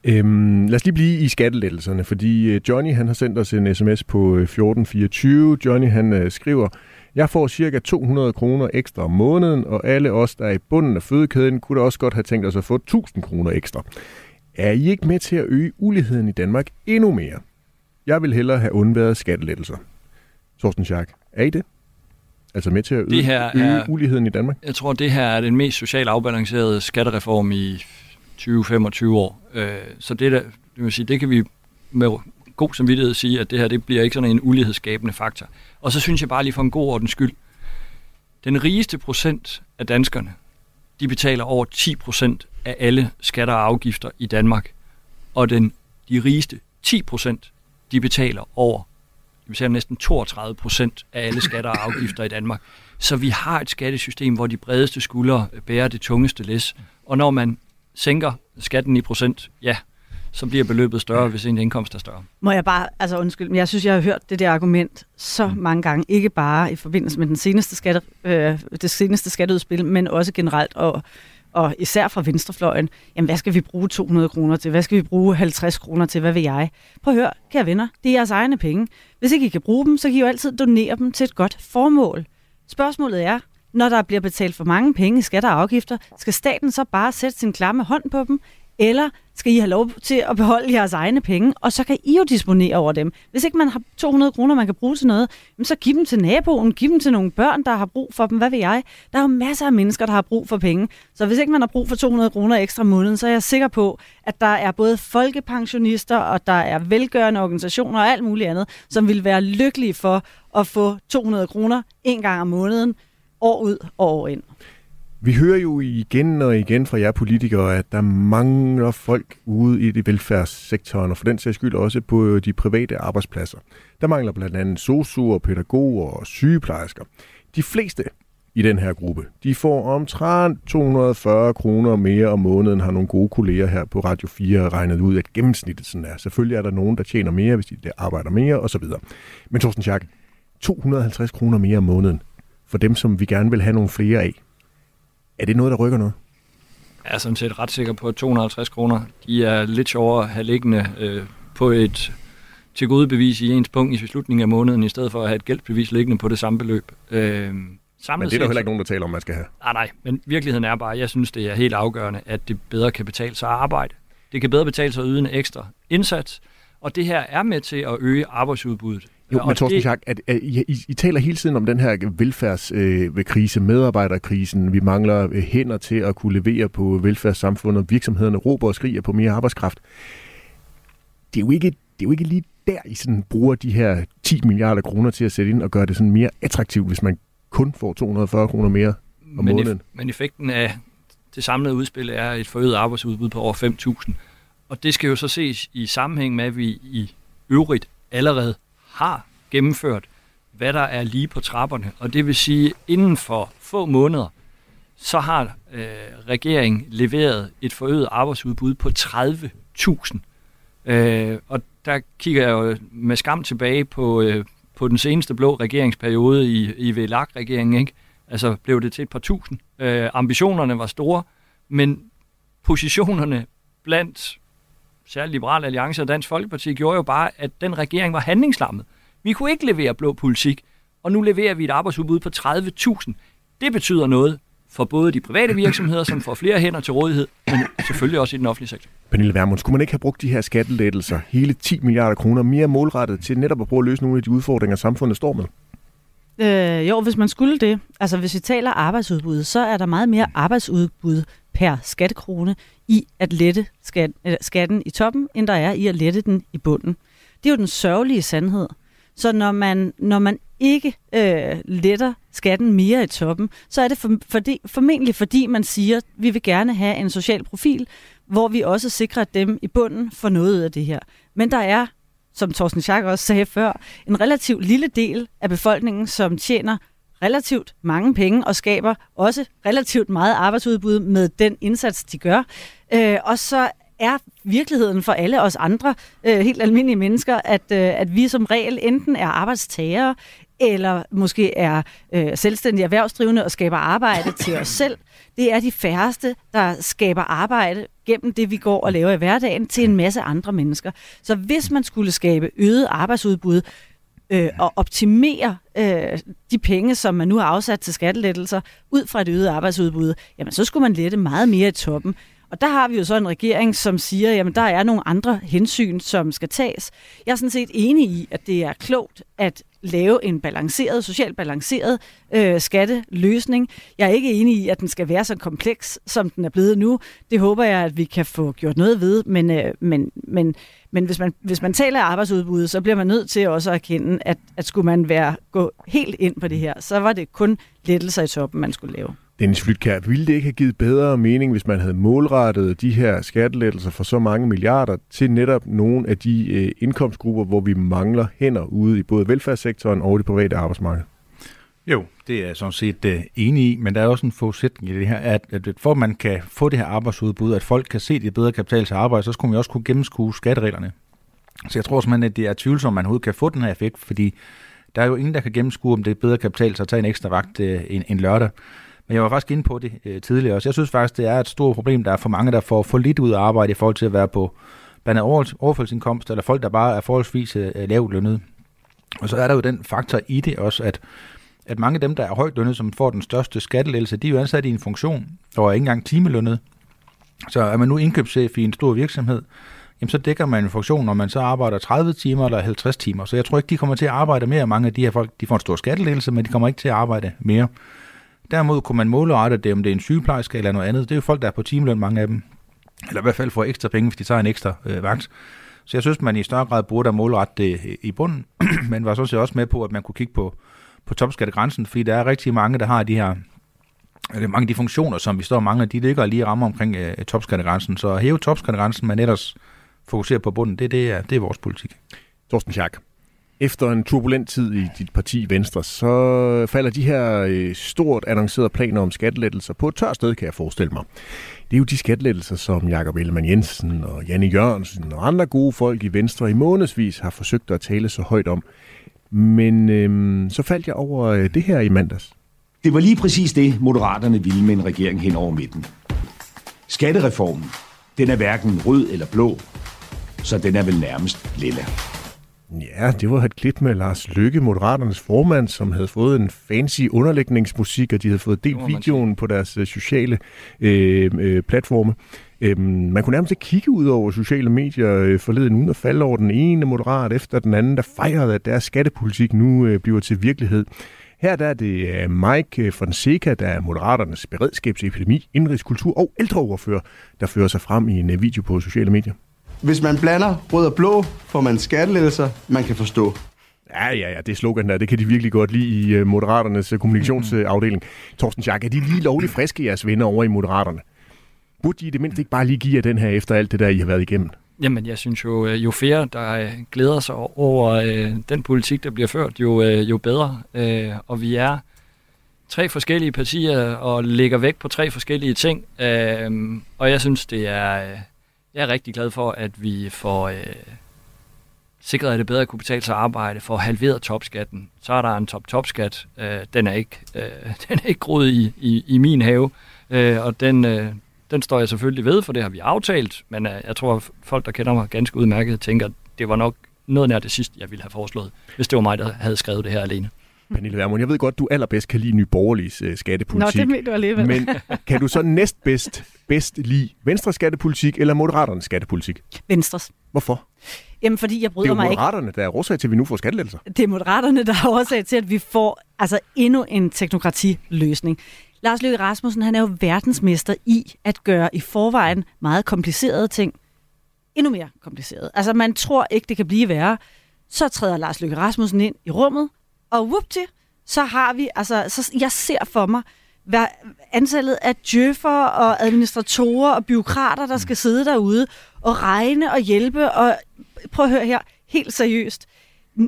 Øhm, lad os lige blive i skattelettelserne, fordi øh, Johnny han har sendt os en sms på øh, 1424. Johnny han øh, skriver, jeg får cirka 200 kroner ekstra om måneden, og alle os, der er i bunden af fødekæden, kunne da også godt have tænkt os at få 1000 kroner ekstra. Er I ikke med til at øge uligheden i Danmark endnu mere? Jeg vil hellere have undværet skattelettelser. Torsten Schack, er I det? Altså med til at øge, Det her øge er- uligheden i Danmark? Jeg tror, det her er den mest socialt afbalancerede skattereform i 20-25 år. Øh, så det, der, det, vil sige, det kan vi med god samvittighed sige, at det her det bliver ikke sådan en ulighedsskabende faktor. Og så synes jeg bare lige for en god ordens skyld, den rigeste procent af danskerne, de betaler over 10 procent af alle skatter og afgifter i Danmark. Og den, de rigeste 10 procent, de betaler over de betaler næsten 32 procent af alle skatter og afgifter i Danmark. Så vi har et skattesystem, hvor de bredeste skuldre bærer det tungeste læs. Og når man sænker skatten i procent, ja, så bliver beløbet større, hvis en indkomst er større. Må jeg bare, altså undskyld, men jeg synes, jeg har hørt det der argument så mange gange, ikke bare i forbindelse med den seneste skatte, øh, det seneste skatteudspil, men også generelt, og, og især fra venstrefløjen. Jamen, hvad skal vi bruge 200 kroner til? Hvad skal vi bruge 50 kroner til? Hvad vil jeg? Prøv at høre, kære venner, det er jeres egne penge. Hvis ikke I kan bruge dem, så kan I jo altid donere dem til et godt formål. Spørgsmålet er, når der bliver betalt for mange penge i skatter og afgifter, skal staten så bare sætte sin klamme hånd på dem, eller skal I have lov til at beholde jeres egne penge, og så kan I jo disponere over dem. Hvis ikke man har 200 kroner, man kan bruge til noget, så giv dem til naboen, giv dem til nogle børn, der har brug for dem, hvad ved jeg. Der er jo masser af mennesker, der har brug for penge. Så hvis ikke man har brug for 200 kroner ekstra om måneden, så er jeg sikker på, at der er både folkepensionister, og der er velgørende organisationer og alt muligt andet, som vil være lykkelige for at få 200 kroner en gang om måneden, år ud og år ind. Vi hører jo igen og igen fra jer politikere, at der mangler folk ude i det velfærdssektoren, og for den sags skyld også på de private arbejdspladser. Der mangler blandt andet sosuer, pædagoger og sygeplejersker. De fleste i den her gruppe, de får omtrent 240 kroner mere om måneden, har nogle gode kolleger her på Radio 4 regnet ud, at gennemsnittet sådan er. Selvfølgelig er der nogen, der tjener mere, hvis de arbejder mere osv. Men Thorsten Schack, 250 kroner mere om måneden for dem, som vi gerne vil have nogle flere af. Er det noget, der rykker noget? Jeg er sådan set ret sikker på, at 250 kroner, de er lidt sjovere at have liggende øh, på et til gode bevis i ens punkt i slutningen af måneden, i stedet for at have et gældsbevis liggende på det samme beløb. Øh, samlet Men det er der set- heller ikke nogen, der taler om, man skal have. Nej, nej, men virkeligheden er bare, at jeg synes, det er helt afgørende, at det bedre kan betale sig at arbejde. Det kan bedre betale sig at yde en ekstra indsats, og det her er med til at øge arbejdsudbuddet. Jo, men Torsten Schack, at, at, at I, I taler hele tiden om den her velfærdskrise, øh, medarbejderkrisen. Vi mangler øh, hænder til at kunne levere på velfærdssamfundet. Virksomhederne råber og skriger på mere arbejdskraft. Det er jo ikke, det er jo ikke lige der, I sådan bruger de her 10 milliarder kroner til at sætte ind og gøre det sådan mere attraktivt, hvis man kun får 240 kroner mere om men måneden. Ef- men effekten af det samlede udspil er et forøget arbejdsudbud på over 5.000. Og det skal jo så ses i sammenhæng med, at vi i øvrigt allerede har gennemført, hvad der er lige på trapperne. Og det vil sige, inden for få måneder, så har øh, regeringen leveret et forøget arbejdsudbud på 30.000. Øh, og der kigger jeg jo med skam tilbage på, øh, på den seneste blå regeringsperiode i, i VLAG-regeringen. Ikke? Altså blev det til et par tusind. Øh, ambitionerne var store, men positionerne blandt særligt Liberal Alliance og Dansk Folkeparti gjorde jo bare, at den regering var handlingslammet. Vi kunne ikke levere blå politik, og nu leverer vi et arbejdsudbud på 30.000. Det betyder noget for både de private virksomheder, som får flere hænder til rådighed, men selvfølgelig også i den offentlige sektor. Pernille Vermund, skulle man ikke have brugt de her skattelettelser, hele 10 milliarder kroner, mere målrettet til netop at prøve at løse nogle af de udfordringer, samfundet står med? Øh, jo, hvis man skulle det, altså hvis vi taler arbejdsudbud, så er der meget mere arbejdsudbud per skattekrone i at lette skat, øh, skatten i toppen, end der er i at lette den i bunden. Det er jo den sørgelige sandhed. Så når man, når man ikke øh, letter skatten mere i toppen, så er det for, for det, formentlig fordi man siger, at vi vil gerne have en social profil, hvor vi også sikrer, at dem i bunden får noget af det her. Men der er, som Thorsten Schack også sagde før, en relativt lille del af befolkningen, som tjener relativt mange penge og skaber også relativt meget arbejdsudbud med den indsats, de gør. Øh, og så er virkeligheden for alle os andre øh, helt almindelige mennesker, at, øh, at vi som regel enten er arbejdstagere, eller måske er øh, selvstændige erhvervsdrivende og skaber arbejde til os selv. Det er de færreste, der skaber arbejde gennem det, vi går og laver i hverdagen, til en masse andre mennesker. Så hvis man skulle skabe øget arbejdsudbud, øh, og optimere øh, de penge, som man nu har afsat til skattelettelser, ud fra et øget arbejdsudbud, jamen så skulle man lette meget mere i toppen. Og der har vi jo så en regering, som siger, jamen der er nogle andre hensyn, som skal tages. Jeg er sådan set enig i, at det er klogt at lave en balanceret, socialt balanceret øh, skatteløsning. Jeg er ikke enig i, at den skal være så kompleks, som den er blevet nu. Det håber jeg, at vi kan få gjort noget ved, men, øh, men, men, men hvis, man, hvis man taler arbejdsudbud, så bliver man nødt til også at erkende, at, at skulle man være gå helt ind på det her, så var det kun lettelser i toppen, man skulle lave. Dennis Flytkær, ville det ikke have givet bedre mening, hvis man havde målrettet de her skattelettelser for så mange milliarder til netop nogle af de øh, indkomstgrupper, hvor vi mangler hænder ude i både velfærdssektoren og det private arbejdsmarked? Jo, det er jeg sådan set øh, enig i, men der er også en forudsætning i det her, at, at for at man kan få det her arbejdsudbud, at folk kan se, at det bedre kapital til arbejde, så skulle man også kunne gennemskue skattereglerne. Så jeg tror simpelthen, at det er tvivlsomt, at man overhovedet kan få den her effekt, fordi der er jo ingen, der kan gennemskue, om det er bedre kapital så at tage en ekstra vagt øh, en, en lørdag. Men jeg var faktisk inde på det øh, tidligere også. Jeg synes faktisk, det er et stort problem, der er for mange, der får for lidt ud af arbejde i forhold til at være på blandt andet overførselsindkomst, eller folk, der bare er forholdsvis øh, øh, lavt lønnet. Og så er der jo den faktor i det også, at, at mange af dem, der er højt lønnet, som får den største skattelettelse, de er jo ansat i en funktion, og er ikke engang timelønnet. Så er man nu indkøbschef i en stor virksomhed, jamen så dækker man en funktion, når man så arbejder 30 timer eller 50 timer. Så jeg tror ikke, de kommer til at arbejde mere. Mange af de her folk, de får en stor skattelettelse, men de kommer ikke til at arbejde mere. Derimod kunne man målrette det, om det er en sygeplejerske eller noget andet. Det er jo folk, der er på timeløn, mange af dem. Eller i hvert fald får ekstra penge, hvis de tager en ekstra øh, vagt. Så jeg synes, man i større grad burde have målrette det øh, i bunden, men var så set også med på, at man kunne kigge på, på topskattegrænsen, fordi der er rigtig mange, der har de her eller mange af de funktioner, som vi står og mangler, de ligger lige rammer omkring øh, topskattegrænsen. Så at hæve topskattegrænsen, men ellers fokusere på bunden, det, det, er, det er vores politik. Torsten Schack, efter en turbulent tid i dit parti Venstre, så falder de her øh, stort annoncerede planer om skattelettelser på et tørt sted, kan jeg forestille mig. Det er jo de skattelettelser, som Jakob Ellemann Jensen og Janne Jørgensen og andre gode folk i Venstre i månedsvis har forsøgt at tale så højt om. Men øhm, så faldt jeg over øh, det her i mandags. Det var lige præcis det, Moderaterne ville med en regering hen over midten. Skattereformen, den er hverken rød eller blå, så den er vel nærmest lilla. Ja, det var et klip med Lars Lykke, Moderaternes formand, som havde fået en fancy underlægningsmusik, og de havde fået delt videoen på deres øh, sociale øh, øh, platforme. Øhm, man kunne nærmest ikke kigge ud over sociale medier øh, forleden uden at falde over den ene moderat efter den anden, der fejrede, at deres skattepolitik nu øh, bliver til virkelighed. Her der er det øh, Mike Fonseca, der er Moderaternes beredskabsepidemi, indrigskultur og ældreoverfører, der fører sig frem i en øh, video på sociale medier. Hvis man blander rød og blå, får man skattelettelser, man kan forstå. Ja, ja, ja, det slogan der, det kan de virkelig godt lide i uh, Moderaternes uh, kommunikationsafdeling. Torsten Schack, er de lige lovligt friske, jeres venner over i Moderaterne? Burde de i det mindste ikke bare lige give jer den her efter alt det der, I har været igennem? Jamen, jeg synes jo, øh, jo flere, der glæder sig over øh, den politik, der bliver ført, jo, øh, jo bedre. Øh, og vi er tre forskellige partier og lægger vægt på tre forskellige ting. Øh, og jeg synes, det er... Jeg er rigtig glad for, at vi får øh, sikret, at det bedre kunne betale sig at arbejde, for halveret topskatten. Så er der en top-topskat. Øh, den, er ikke, øh, den er ikke groet i, i, i min have, øh, og den, øh, den står jeg selvfølgelig ved, for det har vi aftalt. Men øh, jeg tror, at folk, der kender mig ganske udmærket, tænker, at det var nok noget nær det sidste, jeg ville have foreslået, hvis det var mig, der havde skrevet det her alene. Pernille Vermund, jeg ved godt, du allerbedst kan lide Nye Borgerliges uh, skattepolitik. Nå, det mener du alligevel. Men kan du så næstbedst bedst lide Venstres skattepolitik eller Moderaternes skattepolitik? Venstres. Hvorfor? Jamen, fordi jeg bryder mig ikke. Det er Moderaterne, der er årsag til, at vi nu får skattelettelser. Det er Moderaterne, der er årsag til, at vi får altså endnu en teknokratiløsning. Lars Løkke Rasmussen, han er jo verdensmester i at gøre i forvejen meget komplicerede ting endnu mere kompliceret. Altså, man tror ikke, det kan blive værre. Så træder Lars Løkke Rasmussen ind i rummet, og whoopty, så har vi, altså, så jeg ser for mig, hvad antallet af djøffer og administratorer og byråkrater, der skal sidde derude og regne og hjælpe. Og prøv at høre her, helt seriøst.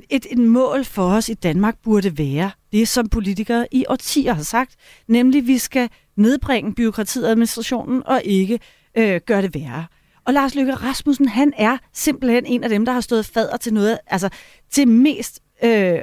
Et, et mål for os i Danmark burde være det, som politikere i årtier har sagt, nemlig at vi skal nedbringe byråkratiet og administrationen og ikke øh, gøre det værre. Og Lars Løkke Rasmussen, han er simpelthen en af dem, der har stået fader til noget, altså til mest øh,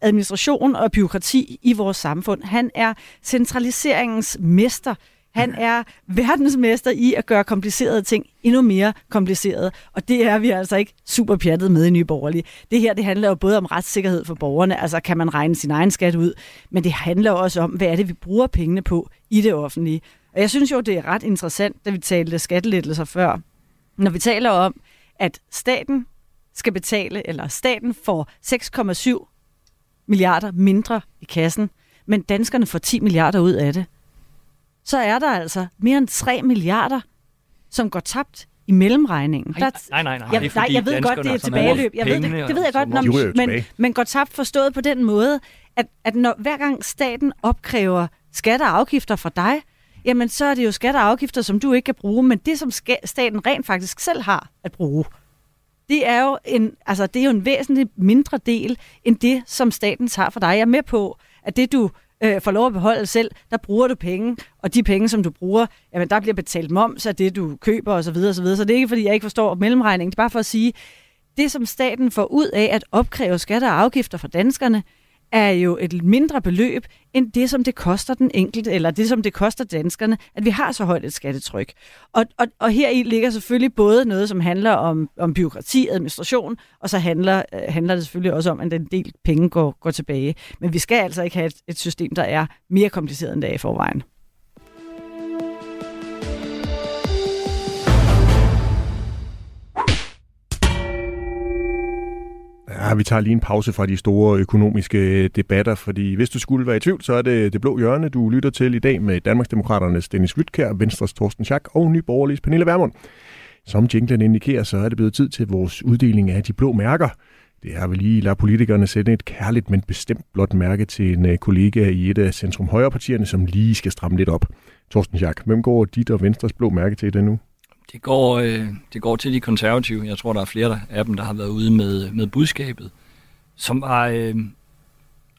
administration og byråkrati i vores samfund. Han er centraliseringens mester. Han er verdensmester i at gøre komplicerede ting endnu mere komplicerede, og det er vi altså ikke super pjattet med i Nye Borgerlige. Det her det handler jo både om retssikkerhed for borgerne, altså kan man regne sin egen skat ud, men det handler også om, hvad er det, vi bruger pengene på i det offentlige. Og jeg synes jo, det er ret interessant, da vi talte skattelettelser før, når vi taler om, at staten skal betale, eller staten får 6,7 milliarder mindre i kassen, men danskerne får 10 milliarder ud af det, så er der altså mere end 3 milliarder, som går tabt i mellemregningen. Nej, nej, nej. nej. Jeg, nej, jeg ved godt, det er tilbageløb. Jeg ved det, det ved jeg godt, når, men, men går tabt forstået på den måde, at, at når, hver gang staten opkræver skatter og afgifter fra dig, jamen så er det jo skatter og afgifter, som du ikke kan bruge, men det, som staten rent faktisk selv har at bruge det er jo en, altså, det er jo en væsentlig mindre del, end det, som staten tager for dig. Jeg er med på, at det du øh, får lov at beholde selv, der bruger du penge, og de penge, som du bruger, jamen der bliver betalt moms af det, du køber osv. Så, så, videre. så det er ikke, fordi jeg ikke forstår mellemregningen, det er bare for at sige, det som staten får ud af at opkræve skatter og afgifter fra danskerne, er jo et mindre beløb end det, som det koster den enkelte, eller det, som det koster danskerne, at vi har så højt et skattetryk. Og, og, og her i ligger selvfølgelig både noget, som handler om, om byråkrati, administration, og så handler, øh, handler det selvfølgelig også om, at en del penge går, går tilbage. Men vi skal altså ikke have et, et system, der er mere kompliceret end det er i forvejen. Vi tager lige en pause fra de store økonomiske øh, debatter, fordi hvis du skulle være i tvivl, så er det Det Blå Hjørne, du lytter til i dag med Danmarksdemokraternes Dennis Lytkær, Venstres Torsten Schack og Nye Borgerliges Pernille Vermund. Som jinglen indikerer, så er det blevet tid til vores uddeling af de blå mærker. Det er vel lige ladet politikerne sætte et kærligt, men bestemt blåt mærke til en øh, kollega i et af centrum højre partierne, som lige skal stramme lidt op. Torsten Schack, hvem går dit og Venstres blå mærke til det nu? Det går, øh, det går til de konservative. Jeg tror, der er flere af dem, der har været ude med, med budskabet, som var øh,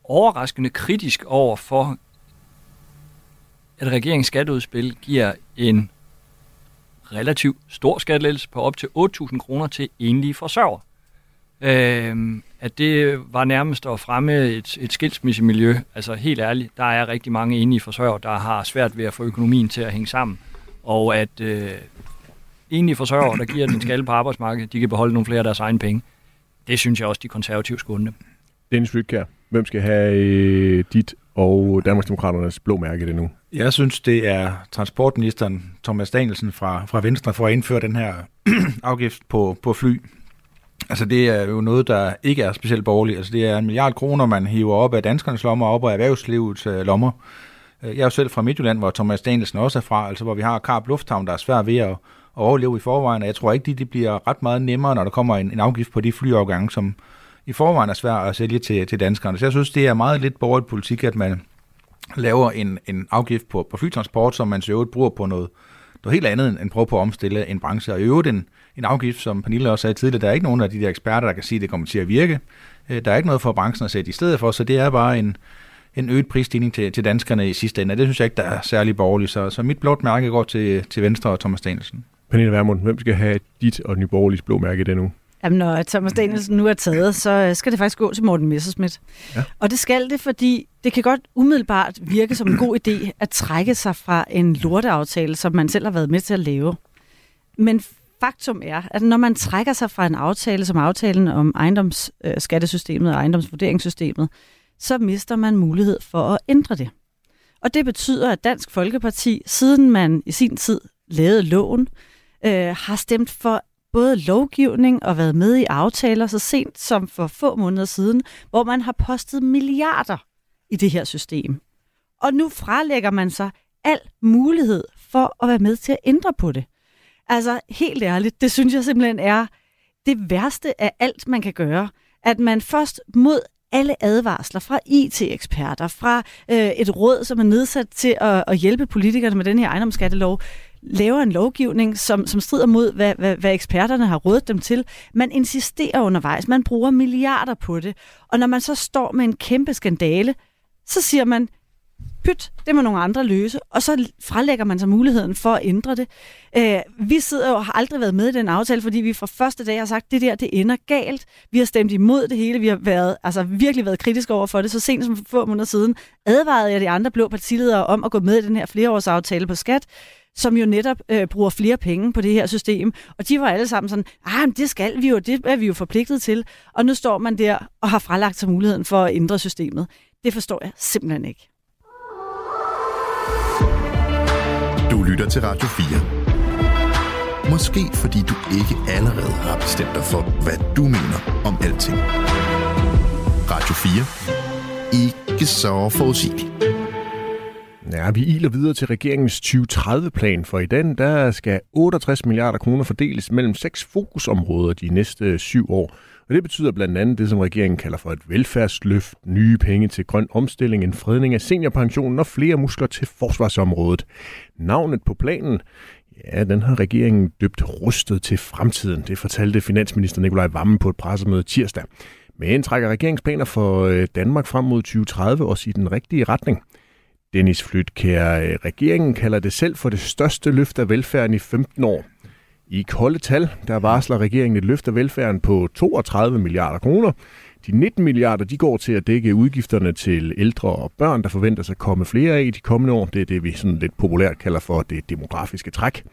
overraskende kritisk over for, at regeringens skatteudspil giver en relativt stor skattelettelse på op til 8.000 kroner til enlige forsørger. Øh, at det var nærmest at fremme et, et skilsmissemiljø. Altså helt ærligt, der er rigtig mange enlige forsørger, der har svært ved at få økonomien til at hænge sammen. Og at øh, enlige forsørgere, der giver den skalle på arbejdsmarkedet, de kan beholde nogle flere af deres egne penge. det synes jeg også, de konservative skulle undre. Dennis Rytkær, hvem skal have øh, dit og Danmarksdemokraternes blå mærke det nu? Jeg synes, det er transportministeren Thomas Danielsen fra, fra Venstre for at indføre den her afgift på, på fly. Altså det er jo noget, der ikke er specielt borgerligt. Altså det er en milliard kroner, man hiver op af danskernes lommer og op af erhvervslivets øh, lommer. Øh, jeg er jo selv fra Midtjylland, hvor Thomas Danielsen også er fra, altså hvor vi har Karp Lufthavn, der er svært ved at, at overleve i forvejen, og jeg tror ikke, de, de bliver ret meget nemmere, når der kommer en, en afgift på de flyafgange, som i forvejen er svært at sælge til, til danskerne. Så jeg synes, det er meget lidt borgerligt politik, at man laver en, en afgift på, på flytransport, som man så øvrigt bruger på noget, noget helt andet end prøve på at omstille en branche. Og i øvrigt en, en afgift, som Pernille også sagde tidligere, der er ikke nogen af de der eksperter, der kan sige, at det kommer til at virke. Øh, der er ikke noget for branchen at sætte i stedet for, så det er bare en, en øget prisstigning til, til danskerne i sidste ende. Og det synes jeg ikke, der er særlig borgerligt. Så, så mit blåt mærke går til, til Venstre og Thomas Danielsen. Pernille Vermund, hvem skal have dit og Nyborgerligs blå mærke det nu? Jamen, når Thomas Danielsen nu er taget, så øh, skal det faktisk gå til Morten Messerschmidt. Ja. Og det skal det, fordi det kan godt umiddelbart virke som en god idé at trække sig fra en lorteaftale, som man selv har været med til at lave. Men faktum er, at når man trækker sig fra en aftale som aftalen om ejendomsskattesystemet og ejendomsvurderingssystemet, så mister man mulighed for at ændre det. Og det betyder, at Dansk Folkeparti, siden man i sin tid lavede loven, øh, har stemt for både lovgivning og været med i aftaler så sent som for få måneder siden, hvor man har postet milliarder i det her system. Og nu frelægger man sig al mulighed for at være med til at ændre på det. Altså helt ærligt, det synes jeg simpelthen er det værste af alt, man kan gøre. At man først mod alle advarsler fra IT-eksperter, fra øh, et råd, som er nedsat til at, at hjælpe politikerne med den her ejendomsskattelov, laver en lovgivning, som, som strider mod, hvad, hvad, hvad eksperterne har rådet dem til. Man insisterer undervejs, man bruger milliarder på det, og når man så står med en kæmpe skandale, så siger man, pyt, det må nogle andre løse, og så frelægger man sig muligheden for at ændre det. Øh, vi sidder jo og har aldrig været med i den aftale, fordi vi fra første dag har sagt, det der, det ender galt. Vi har stemt imod det hele, vi har været, altså virkelig været kritiske over for det. Så sent som for få måneder siden advarede jeg de andre blå partiledere om at gå med i den her flereårsaftale på skat som jo netop øh, bruger flere penge på det her system. Og de var alle sammen sådan, ah, men det skal vi jo, det er vi jo forpligtet til. Og nu står man der og har fralagt sig muligheden for at ændre systemet. Det forstår jeg simpelthen ikke. Du lytter til Radio 4. Måske fordi du ikke allerede har bestemt dig for, hvad du mener om alting. Radio 4. Ikke så forudsigeligt. Ja, vi iler videre til regeringens 2030-plan, for i den der skal 68 milliarder kroner fordeles mellem seks fokusområder de næste syv år. Og det betyder blandt andet det, som regeringen kalder for et velfærdsløft, nye penge til grøn omstilling, en fredning af seniorpensionen og flere muskler til forsvarsområdet. Navnet på planen, ja, den har regeringen døbt rustet til fremtiden. Det fortalte finansminister Nikolaj Vammen på et pressemøde tirsdag. Men trækker regeringsplaner for øh, Danmark frem mod 2030 også i den rigtige retning. Dennis Flytkær, øh, regeringen kalder det selv for det største løft af velfærden i 15 år. I kolde tal, der varsler regeringen et løft af velfærden på 32 milliarder kroner. De 19 milliarder de går til at dække udgifterne til ældre og børn, der forventer sig at komme flere af i de kommende år. Det er det, vi sådan lidt populært kalder for det demografiske træk.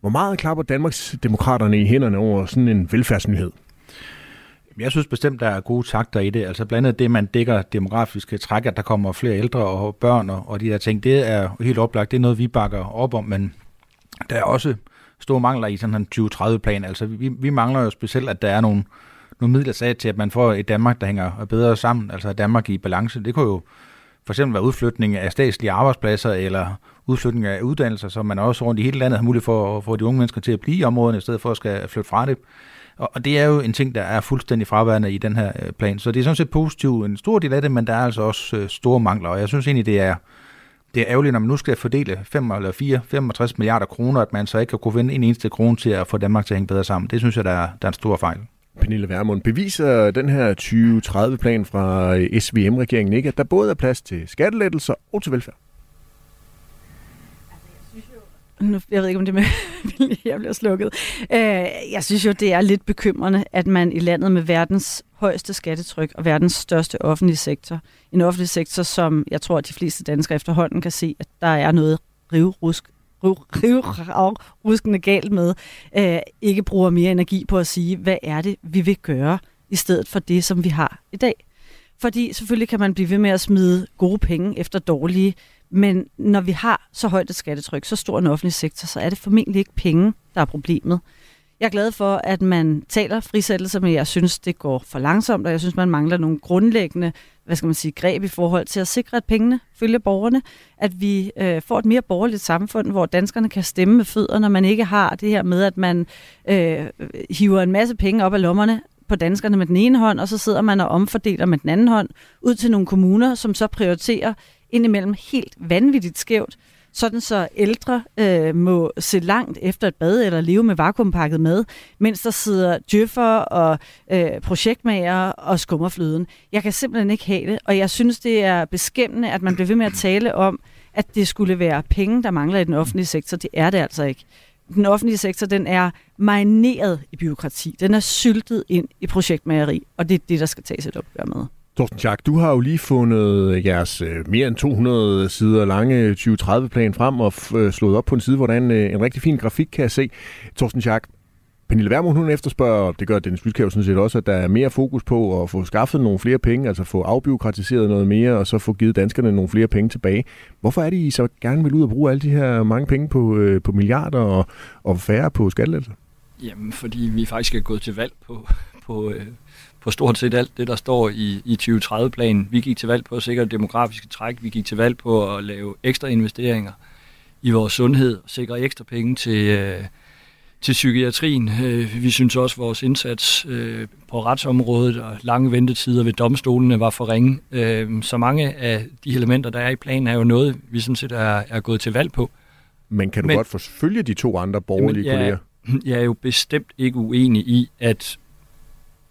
Hvor meget klapper Danmarks demokraterne i hænderne over sådan en velfærdsnyhed? Jeg synes bestemt, der er gode takter i det. Altså blandt andet det, man dækker demografiske træk, at der kommer flere ældre og børn og, og de der ting, det er helt oplagt. Det er noget, vi bakker op om, men der er også store mangler i sådan en 2030-plan. Altså vi, vi mangler jo specielt, at der er nogle, nogle midler sat til, at man får et Danmark, der hænger bedre sammen, altså Danmark i balance. Det kunne jo for eksempel være udflytning af statslige arbejdspladser, eller udflytning af uddannelser, så man også rundt i hele landet har mulighed for at få de unge mennesker til at blive i områderne, i stedet for at skal flytte fra det. Og og det er jo en ting, der er fuldstændig fraværende i den her øh, plan. Så det er sådan set positivt en stor del af det, men der er altså også øh, store mangler. Og jeg synes egentlig, det er, det er ærgerligt, når man nu skal fordele 5 eller 4, 65 milliarder kroner, at man så ikke kan kunne finde en eneste krone til at få Danmark til at hænge bedre sammen. Det synes jeg, der er, der er en stor fejl. Pernille Vermund, beviser den her 2030-plan fra øh, SVM-regeringen ikke, at der både er plads til skattelettelser og til velfærd? Nu, jeg ved ikke, om det med, jeg bliver slukket. Øh, jeg synes jo, det er lidt bekymrende, at man i landet med verdens højeste skattetryk og verdens største offentlige sektor, en offentlig sektor, som jeg tror, at de fleste danskere efterhånden kan se, at der er noget rivrusk rivruskende galt med, øh, ikke bruger mere energi på at sige, hvad er det, vi vil gøre i stedet for det, som vi har i dag. Fordi selvfølgelig kan man blive ved med at smide gode penge efter dårlige, men når vi har så højt et skattetryk, så stor en offentlig sektor, så er det formentlig ikke penge, der er problemet. Jeg er glad for, at man taler frisættelse, men jeg synes, det går for langsomt, og jeg synes, man mangler nogle grundlæggende hvad skal man sige, greb i forhold til at sikre, at pengene følger borgerne. At vi øh, får et mere borgerligt samfund, hvor danskerne kan stemme med fødderne, når man ikke har det her med, at man øh, hiver en masse penge op af lommerne på danskerne med den ene hånd, og så sidder man og omfordeler med den anden hånd ud til nogle kommuner, som så prioriterer indimellem helt vanvittigt skævt, sådan så ældre øh, må se langt efter et bad eller leve med vakuumpakket med, mens der sidder djøffer og øh, projektmager og skummer fløden. Jeg kan simpelthen ikke have det, og jeg synes, det er beskæmmende, at man bliver ved med at tale om, at det skulle være penge, der mangler i den offentlige sektor. Det er det altså ikke. Den offentlige sektor, den er marineret i byråkrati. Den er syltet ind i projektmageri, og det er det, der skal tages et opgør med. Torsten Schack, du har jo lige fundet jeres øh, mere end 200 sider lange 2030-plan frem og øh, slået op på en side, hvordan øh, en rigtig fin grafik kan jeg se. Torsten Schack, Pernille Vermund, hun efterspørger, det gør Dennis Byskæv sådan set også, at der er mere fokus på at få skaffet nogle flere penge, altså få afbiokratiseret noget mere, og så få givet danskerne nogle flere penge tilbage. Hvorfor er det, I så gerne vil ud og bruge alle de her mange penge på, øh, på milliarder og, og færre på skattelettelser? Jamen, fordi vi faktisk er gået til valg på, på, øh, på stort set alt det, der står i, i 2030-planen. Vi gik til valg på at sikre det demografiske træk, vi gik til valg på at lave ekstra investeringer i vores sundhed, sikre ekstra penge til, øh, til psykiatrien. Øh, vi synes også, at vores indsats øh, på retsområdet og lange ventetider ved domstolene var for ringe. Øh, så mange af de elementer, der er i planen, er jo noget, vi sådan set er, er gået til valg på. Men kan du Men, godt forfølge de to andre borgerlige jamen, kolleger? Jeg er jo bestemt ikke uenig i, at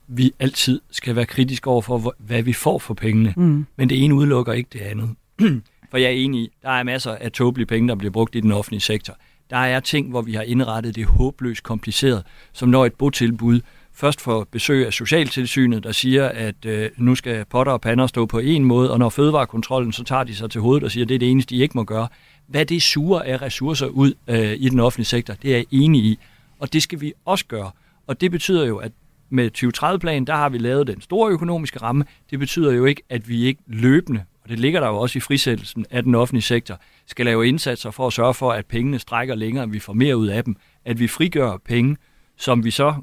vi altid skal være kritiske over for, hvad vi får for pengene. Mm. Men det ene udelukker ikke det andet. for jeg er enig i, der er masser af tåbelige penge, der bliver brugt i den offentlige sektor. Der er ting, hvor vi har indrettet det håbløst kompliceret, som når et botilbud først får besøg af Socialtilsynet, der siger, at øh, nu skal potter og pander stå på en måde, og når fødevarekontrollen, så tager de sig til hovedet og siger, at det er det eneste, de ikke må gøre. Hvad det suger af ressourcer ud øh, i den offentlige sektor, det er jeg enig i. Og det skal vi også gøre. Og det betyder jo, at med 2030-planen, der har vi lavet den store økonomiske ramme. Det betyder jo ikke, at vi ikke løbende, og det ligger der jo også i frisættelsen af den offentlige sektor, skal lave indsatser for at sørge for, at pengene strækker længere, end vi får mere ud af dem. At vi frigør penge, som vi så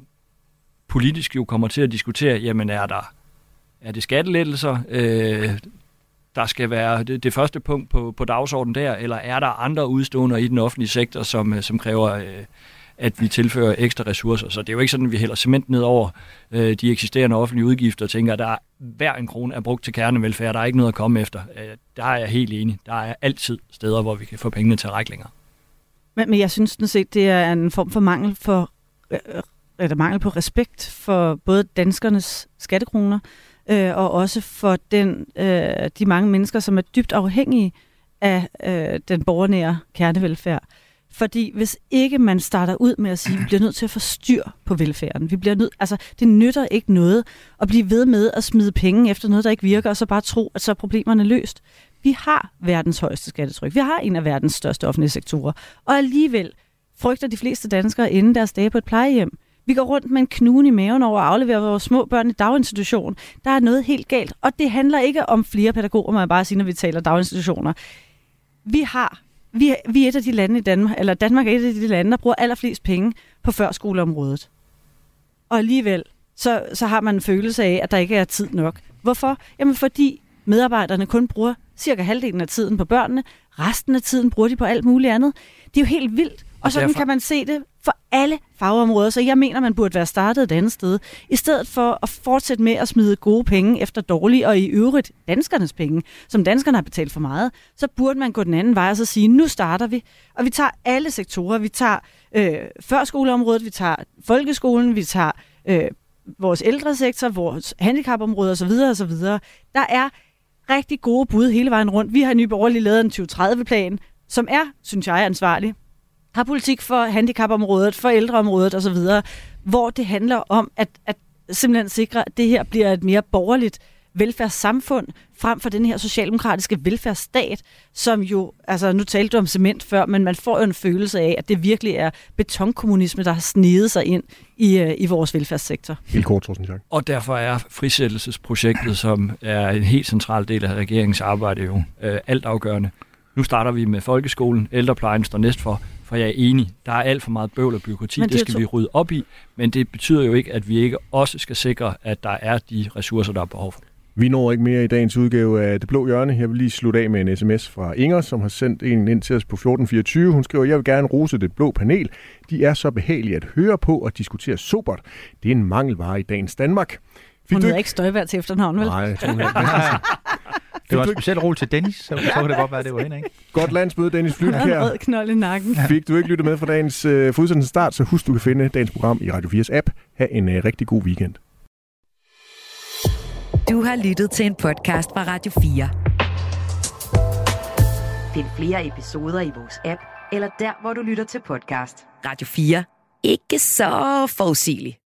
politisk jo kommer til at diskutere, jamen er der er det skattelettelser, øh, der skal være det, det første punkt på, på dagsordenen der, eller er der andre udstående i den offentlige sektor, som, øh, som kræver øh, at vi tilfører ekstra ressourcer. Så det er jo ikke sådan, at vi hælder cement ned over øh, de eksisterende offentlige udgifter og tænker, at der er, hver en krone er brugt til kernevelfærd, der er ikke noget at komme efter. Øh, der er jeg helt enig. Der er altid steder, hvor vi kan få pengene til at række længere. Men, men jeg synes sådan set, det er en form for mangel for øh, øh eller mangel på respekt for både danskernes skattekroner øh, og også for den, øh, de mange mennesker, som er dybt afhængige af øh, den borgernære kernevelfærd. Fordi hvis ikke man starter ud med at sige, at vi bliver nødt til at få styr på velfærden, vi bliver nødt, altså det nytter ikke noget at blive ved med at smide penge efter noget, der ikke virker, og så bare tro, at så er problemerne løst. Vi har verdens højeste skattetryk. Vi har en af verdens største offentlige sektorer. Og alligevel frygter de fleste danskere inden deres dage på et plejehjem. Vi går rundt med en knude i maven over at aflevere vores små børn i daginstitution. Der er noget helt galt, og det handler ikke om flere pædagoger, må jeg bare sige, når vi taler daginstitutioner. Vi har vi, vi er et af de lande i Danmark, eller Danmark er et af de lande, der bruger allerflest penge på førskoleområdet. Og alligevel, så, så har man en følelse af, at der ikke er tid nok. Hvorfor? Jamen fordi medarbejderne kun bruger cirka halvdelen af tiden på børnene, resten af tiden bruger de på alt muligt andet. Det er jo helt vildt. Og sådan derfor... kan man se det for alle fagområder, så jeg mener, man burde være startet et andet sted. I stedet for at fortsætte med at smide gode penge efter dårlige, og i øvrigt danskernes penge, som danskerne har betalt for meget, så burde man gå den anden vej og så sige, nu starter vi. Og vi tager alle sektorer. Vi tager øh, førskoleområdet, vi tager folkeskolen, vi tager øh, vores ældresektor, vores handicapområde osv. osv. Der er rigtig gode bud hele vejen rundt. Vi har i Nye Borgerlige lavet en 2030-plan, som er, synes jeg, ansvarlig har politik for handicapområdet, for ældreområdet osv., hvor det handler om at, at simpelthen sikre, at det her bliver et mere borgerligt velfærdssamfund, frem for den her socialdemokratiske velfærdsstat, som jo, altså nu talte du om cement før, men man får jo en følelse af, at det virkelig er betonkommunisme, der har snedet sig ind i, øh, i vores velfærdssektor. Helt kort, Thorsten Schack. Og derfor er frisættelsesprojektet, som er en helt central del af regeringens arbejde, jo øh, altafgørende. Nu starter vi med folkeskolen, ældreplejen står næst for, for jeg er enig, der er alt for meget bøvl og byråkrati, det, det skal to- vi rydde op i, men det betyder jo ikke, at vi ikke også skal sikre, at der er de ressourcer, der er behov for. Vi når ikke mere i dagens udgave af Det Blå Hjørne. Jeg vil lige slutte af med en sms fra Inger, som har sendt en ind til os på 1424. Hun skriver, jeg vil gerne rose det blå panel. De er så behagelige at høre på og diskutere sobert. Det er en mangelvare i dagens Danmark. Fik Hun du hedder ikke Støjværd til efternavn, vel? Nej, jeg tror, hun Det var en speciel rolle til Dennis, så, så kan det godt være, det var hende, ikke? Godt landsmøde, Dennis Han en Flytkær. rød knold i nakken. Fik du ikke lyttet med fra dagens øh, start, så husk, du kan finde dagens program i Radio 4's app. Ha' en øh, rigtig god weekend. Du har lyttet til en podcast fra Radio 4. Find flere episoder i vores app, eller der, hvor du lytter til podcast. Radio 4. Ikke så forudsigeligt.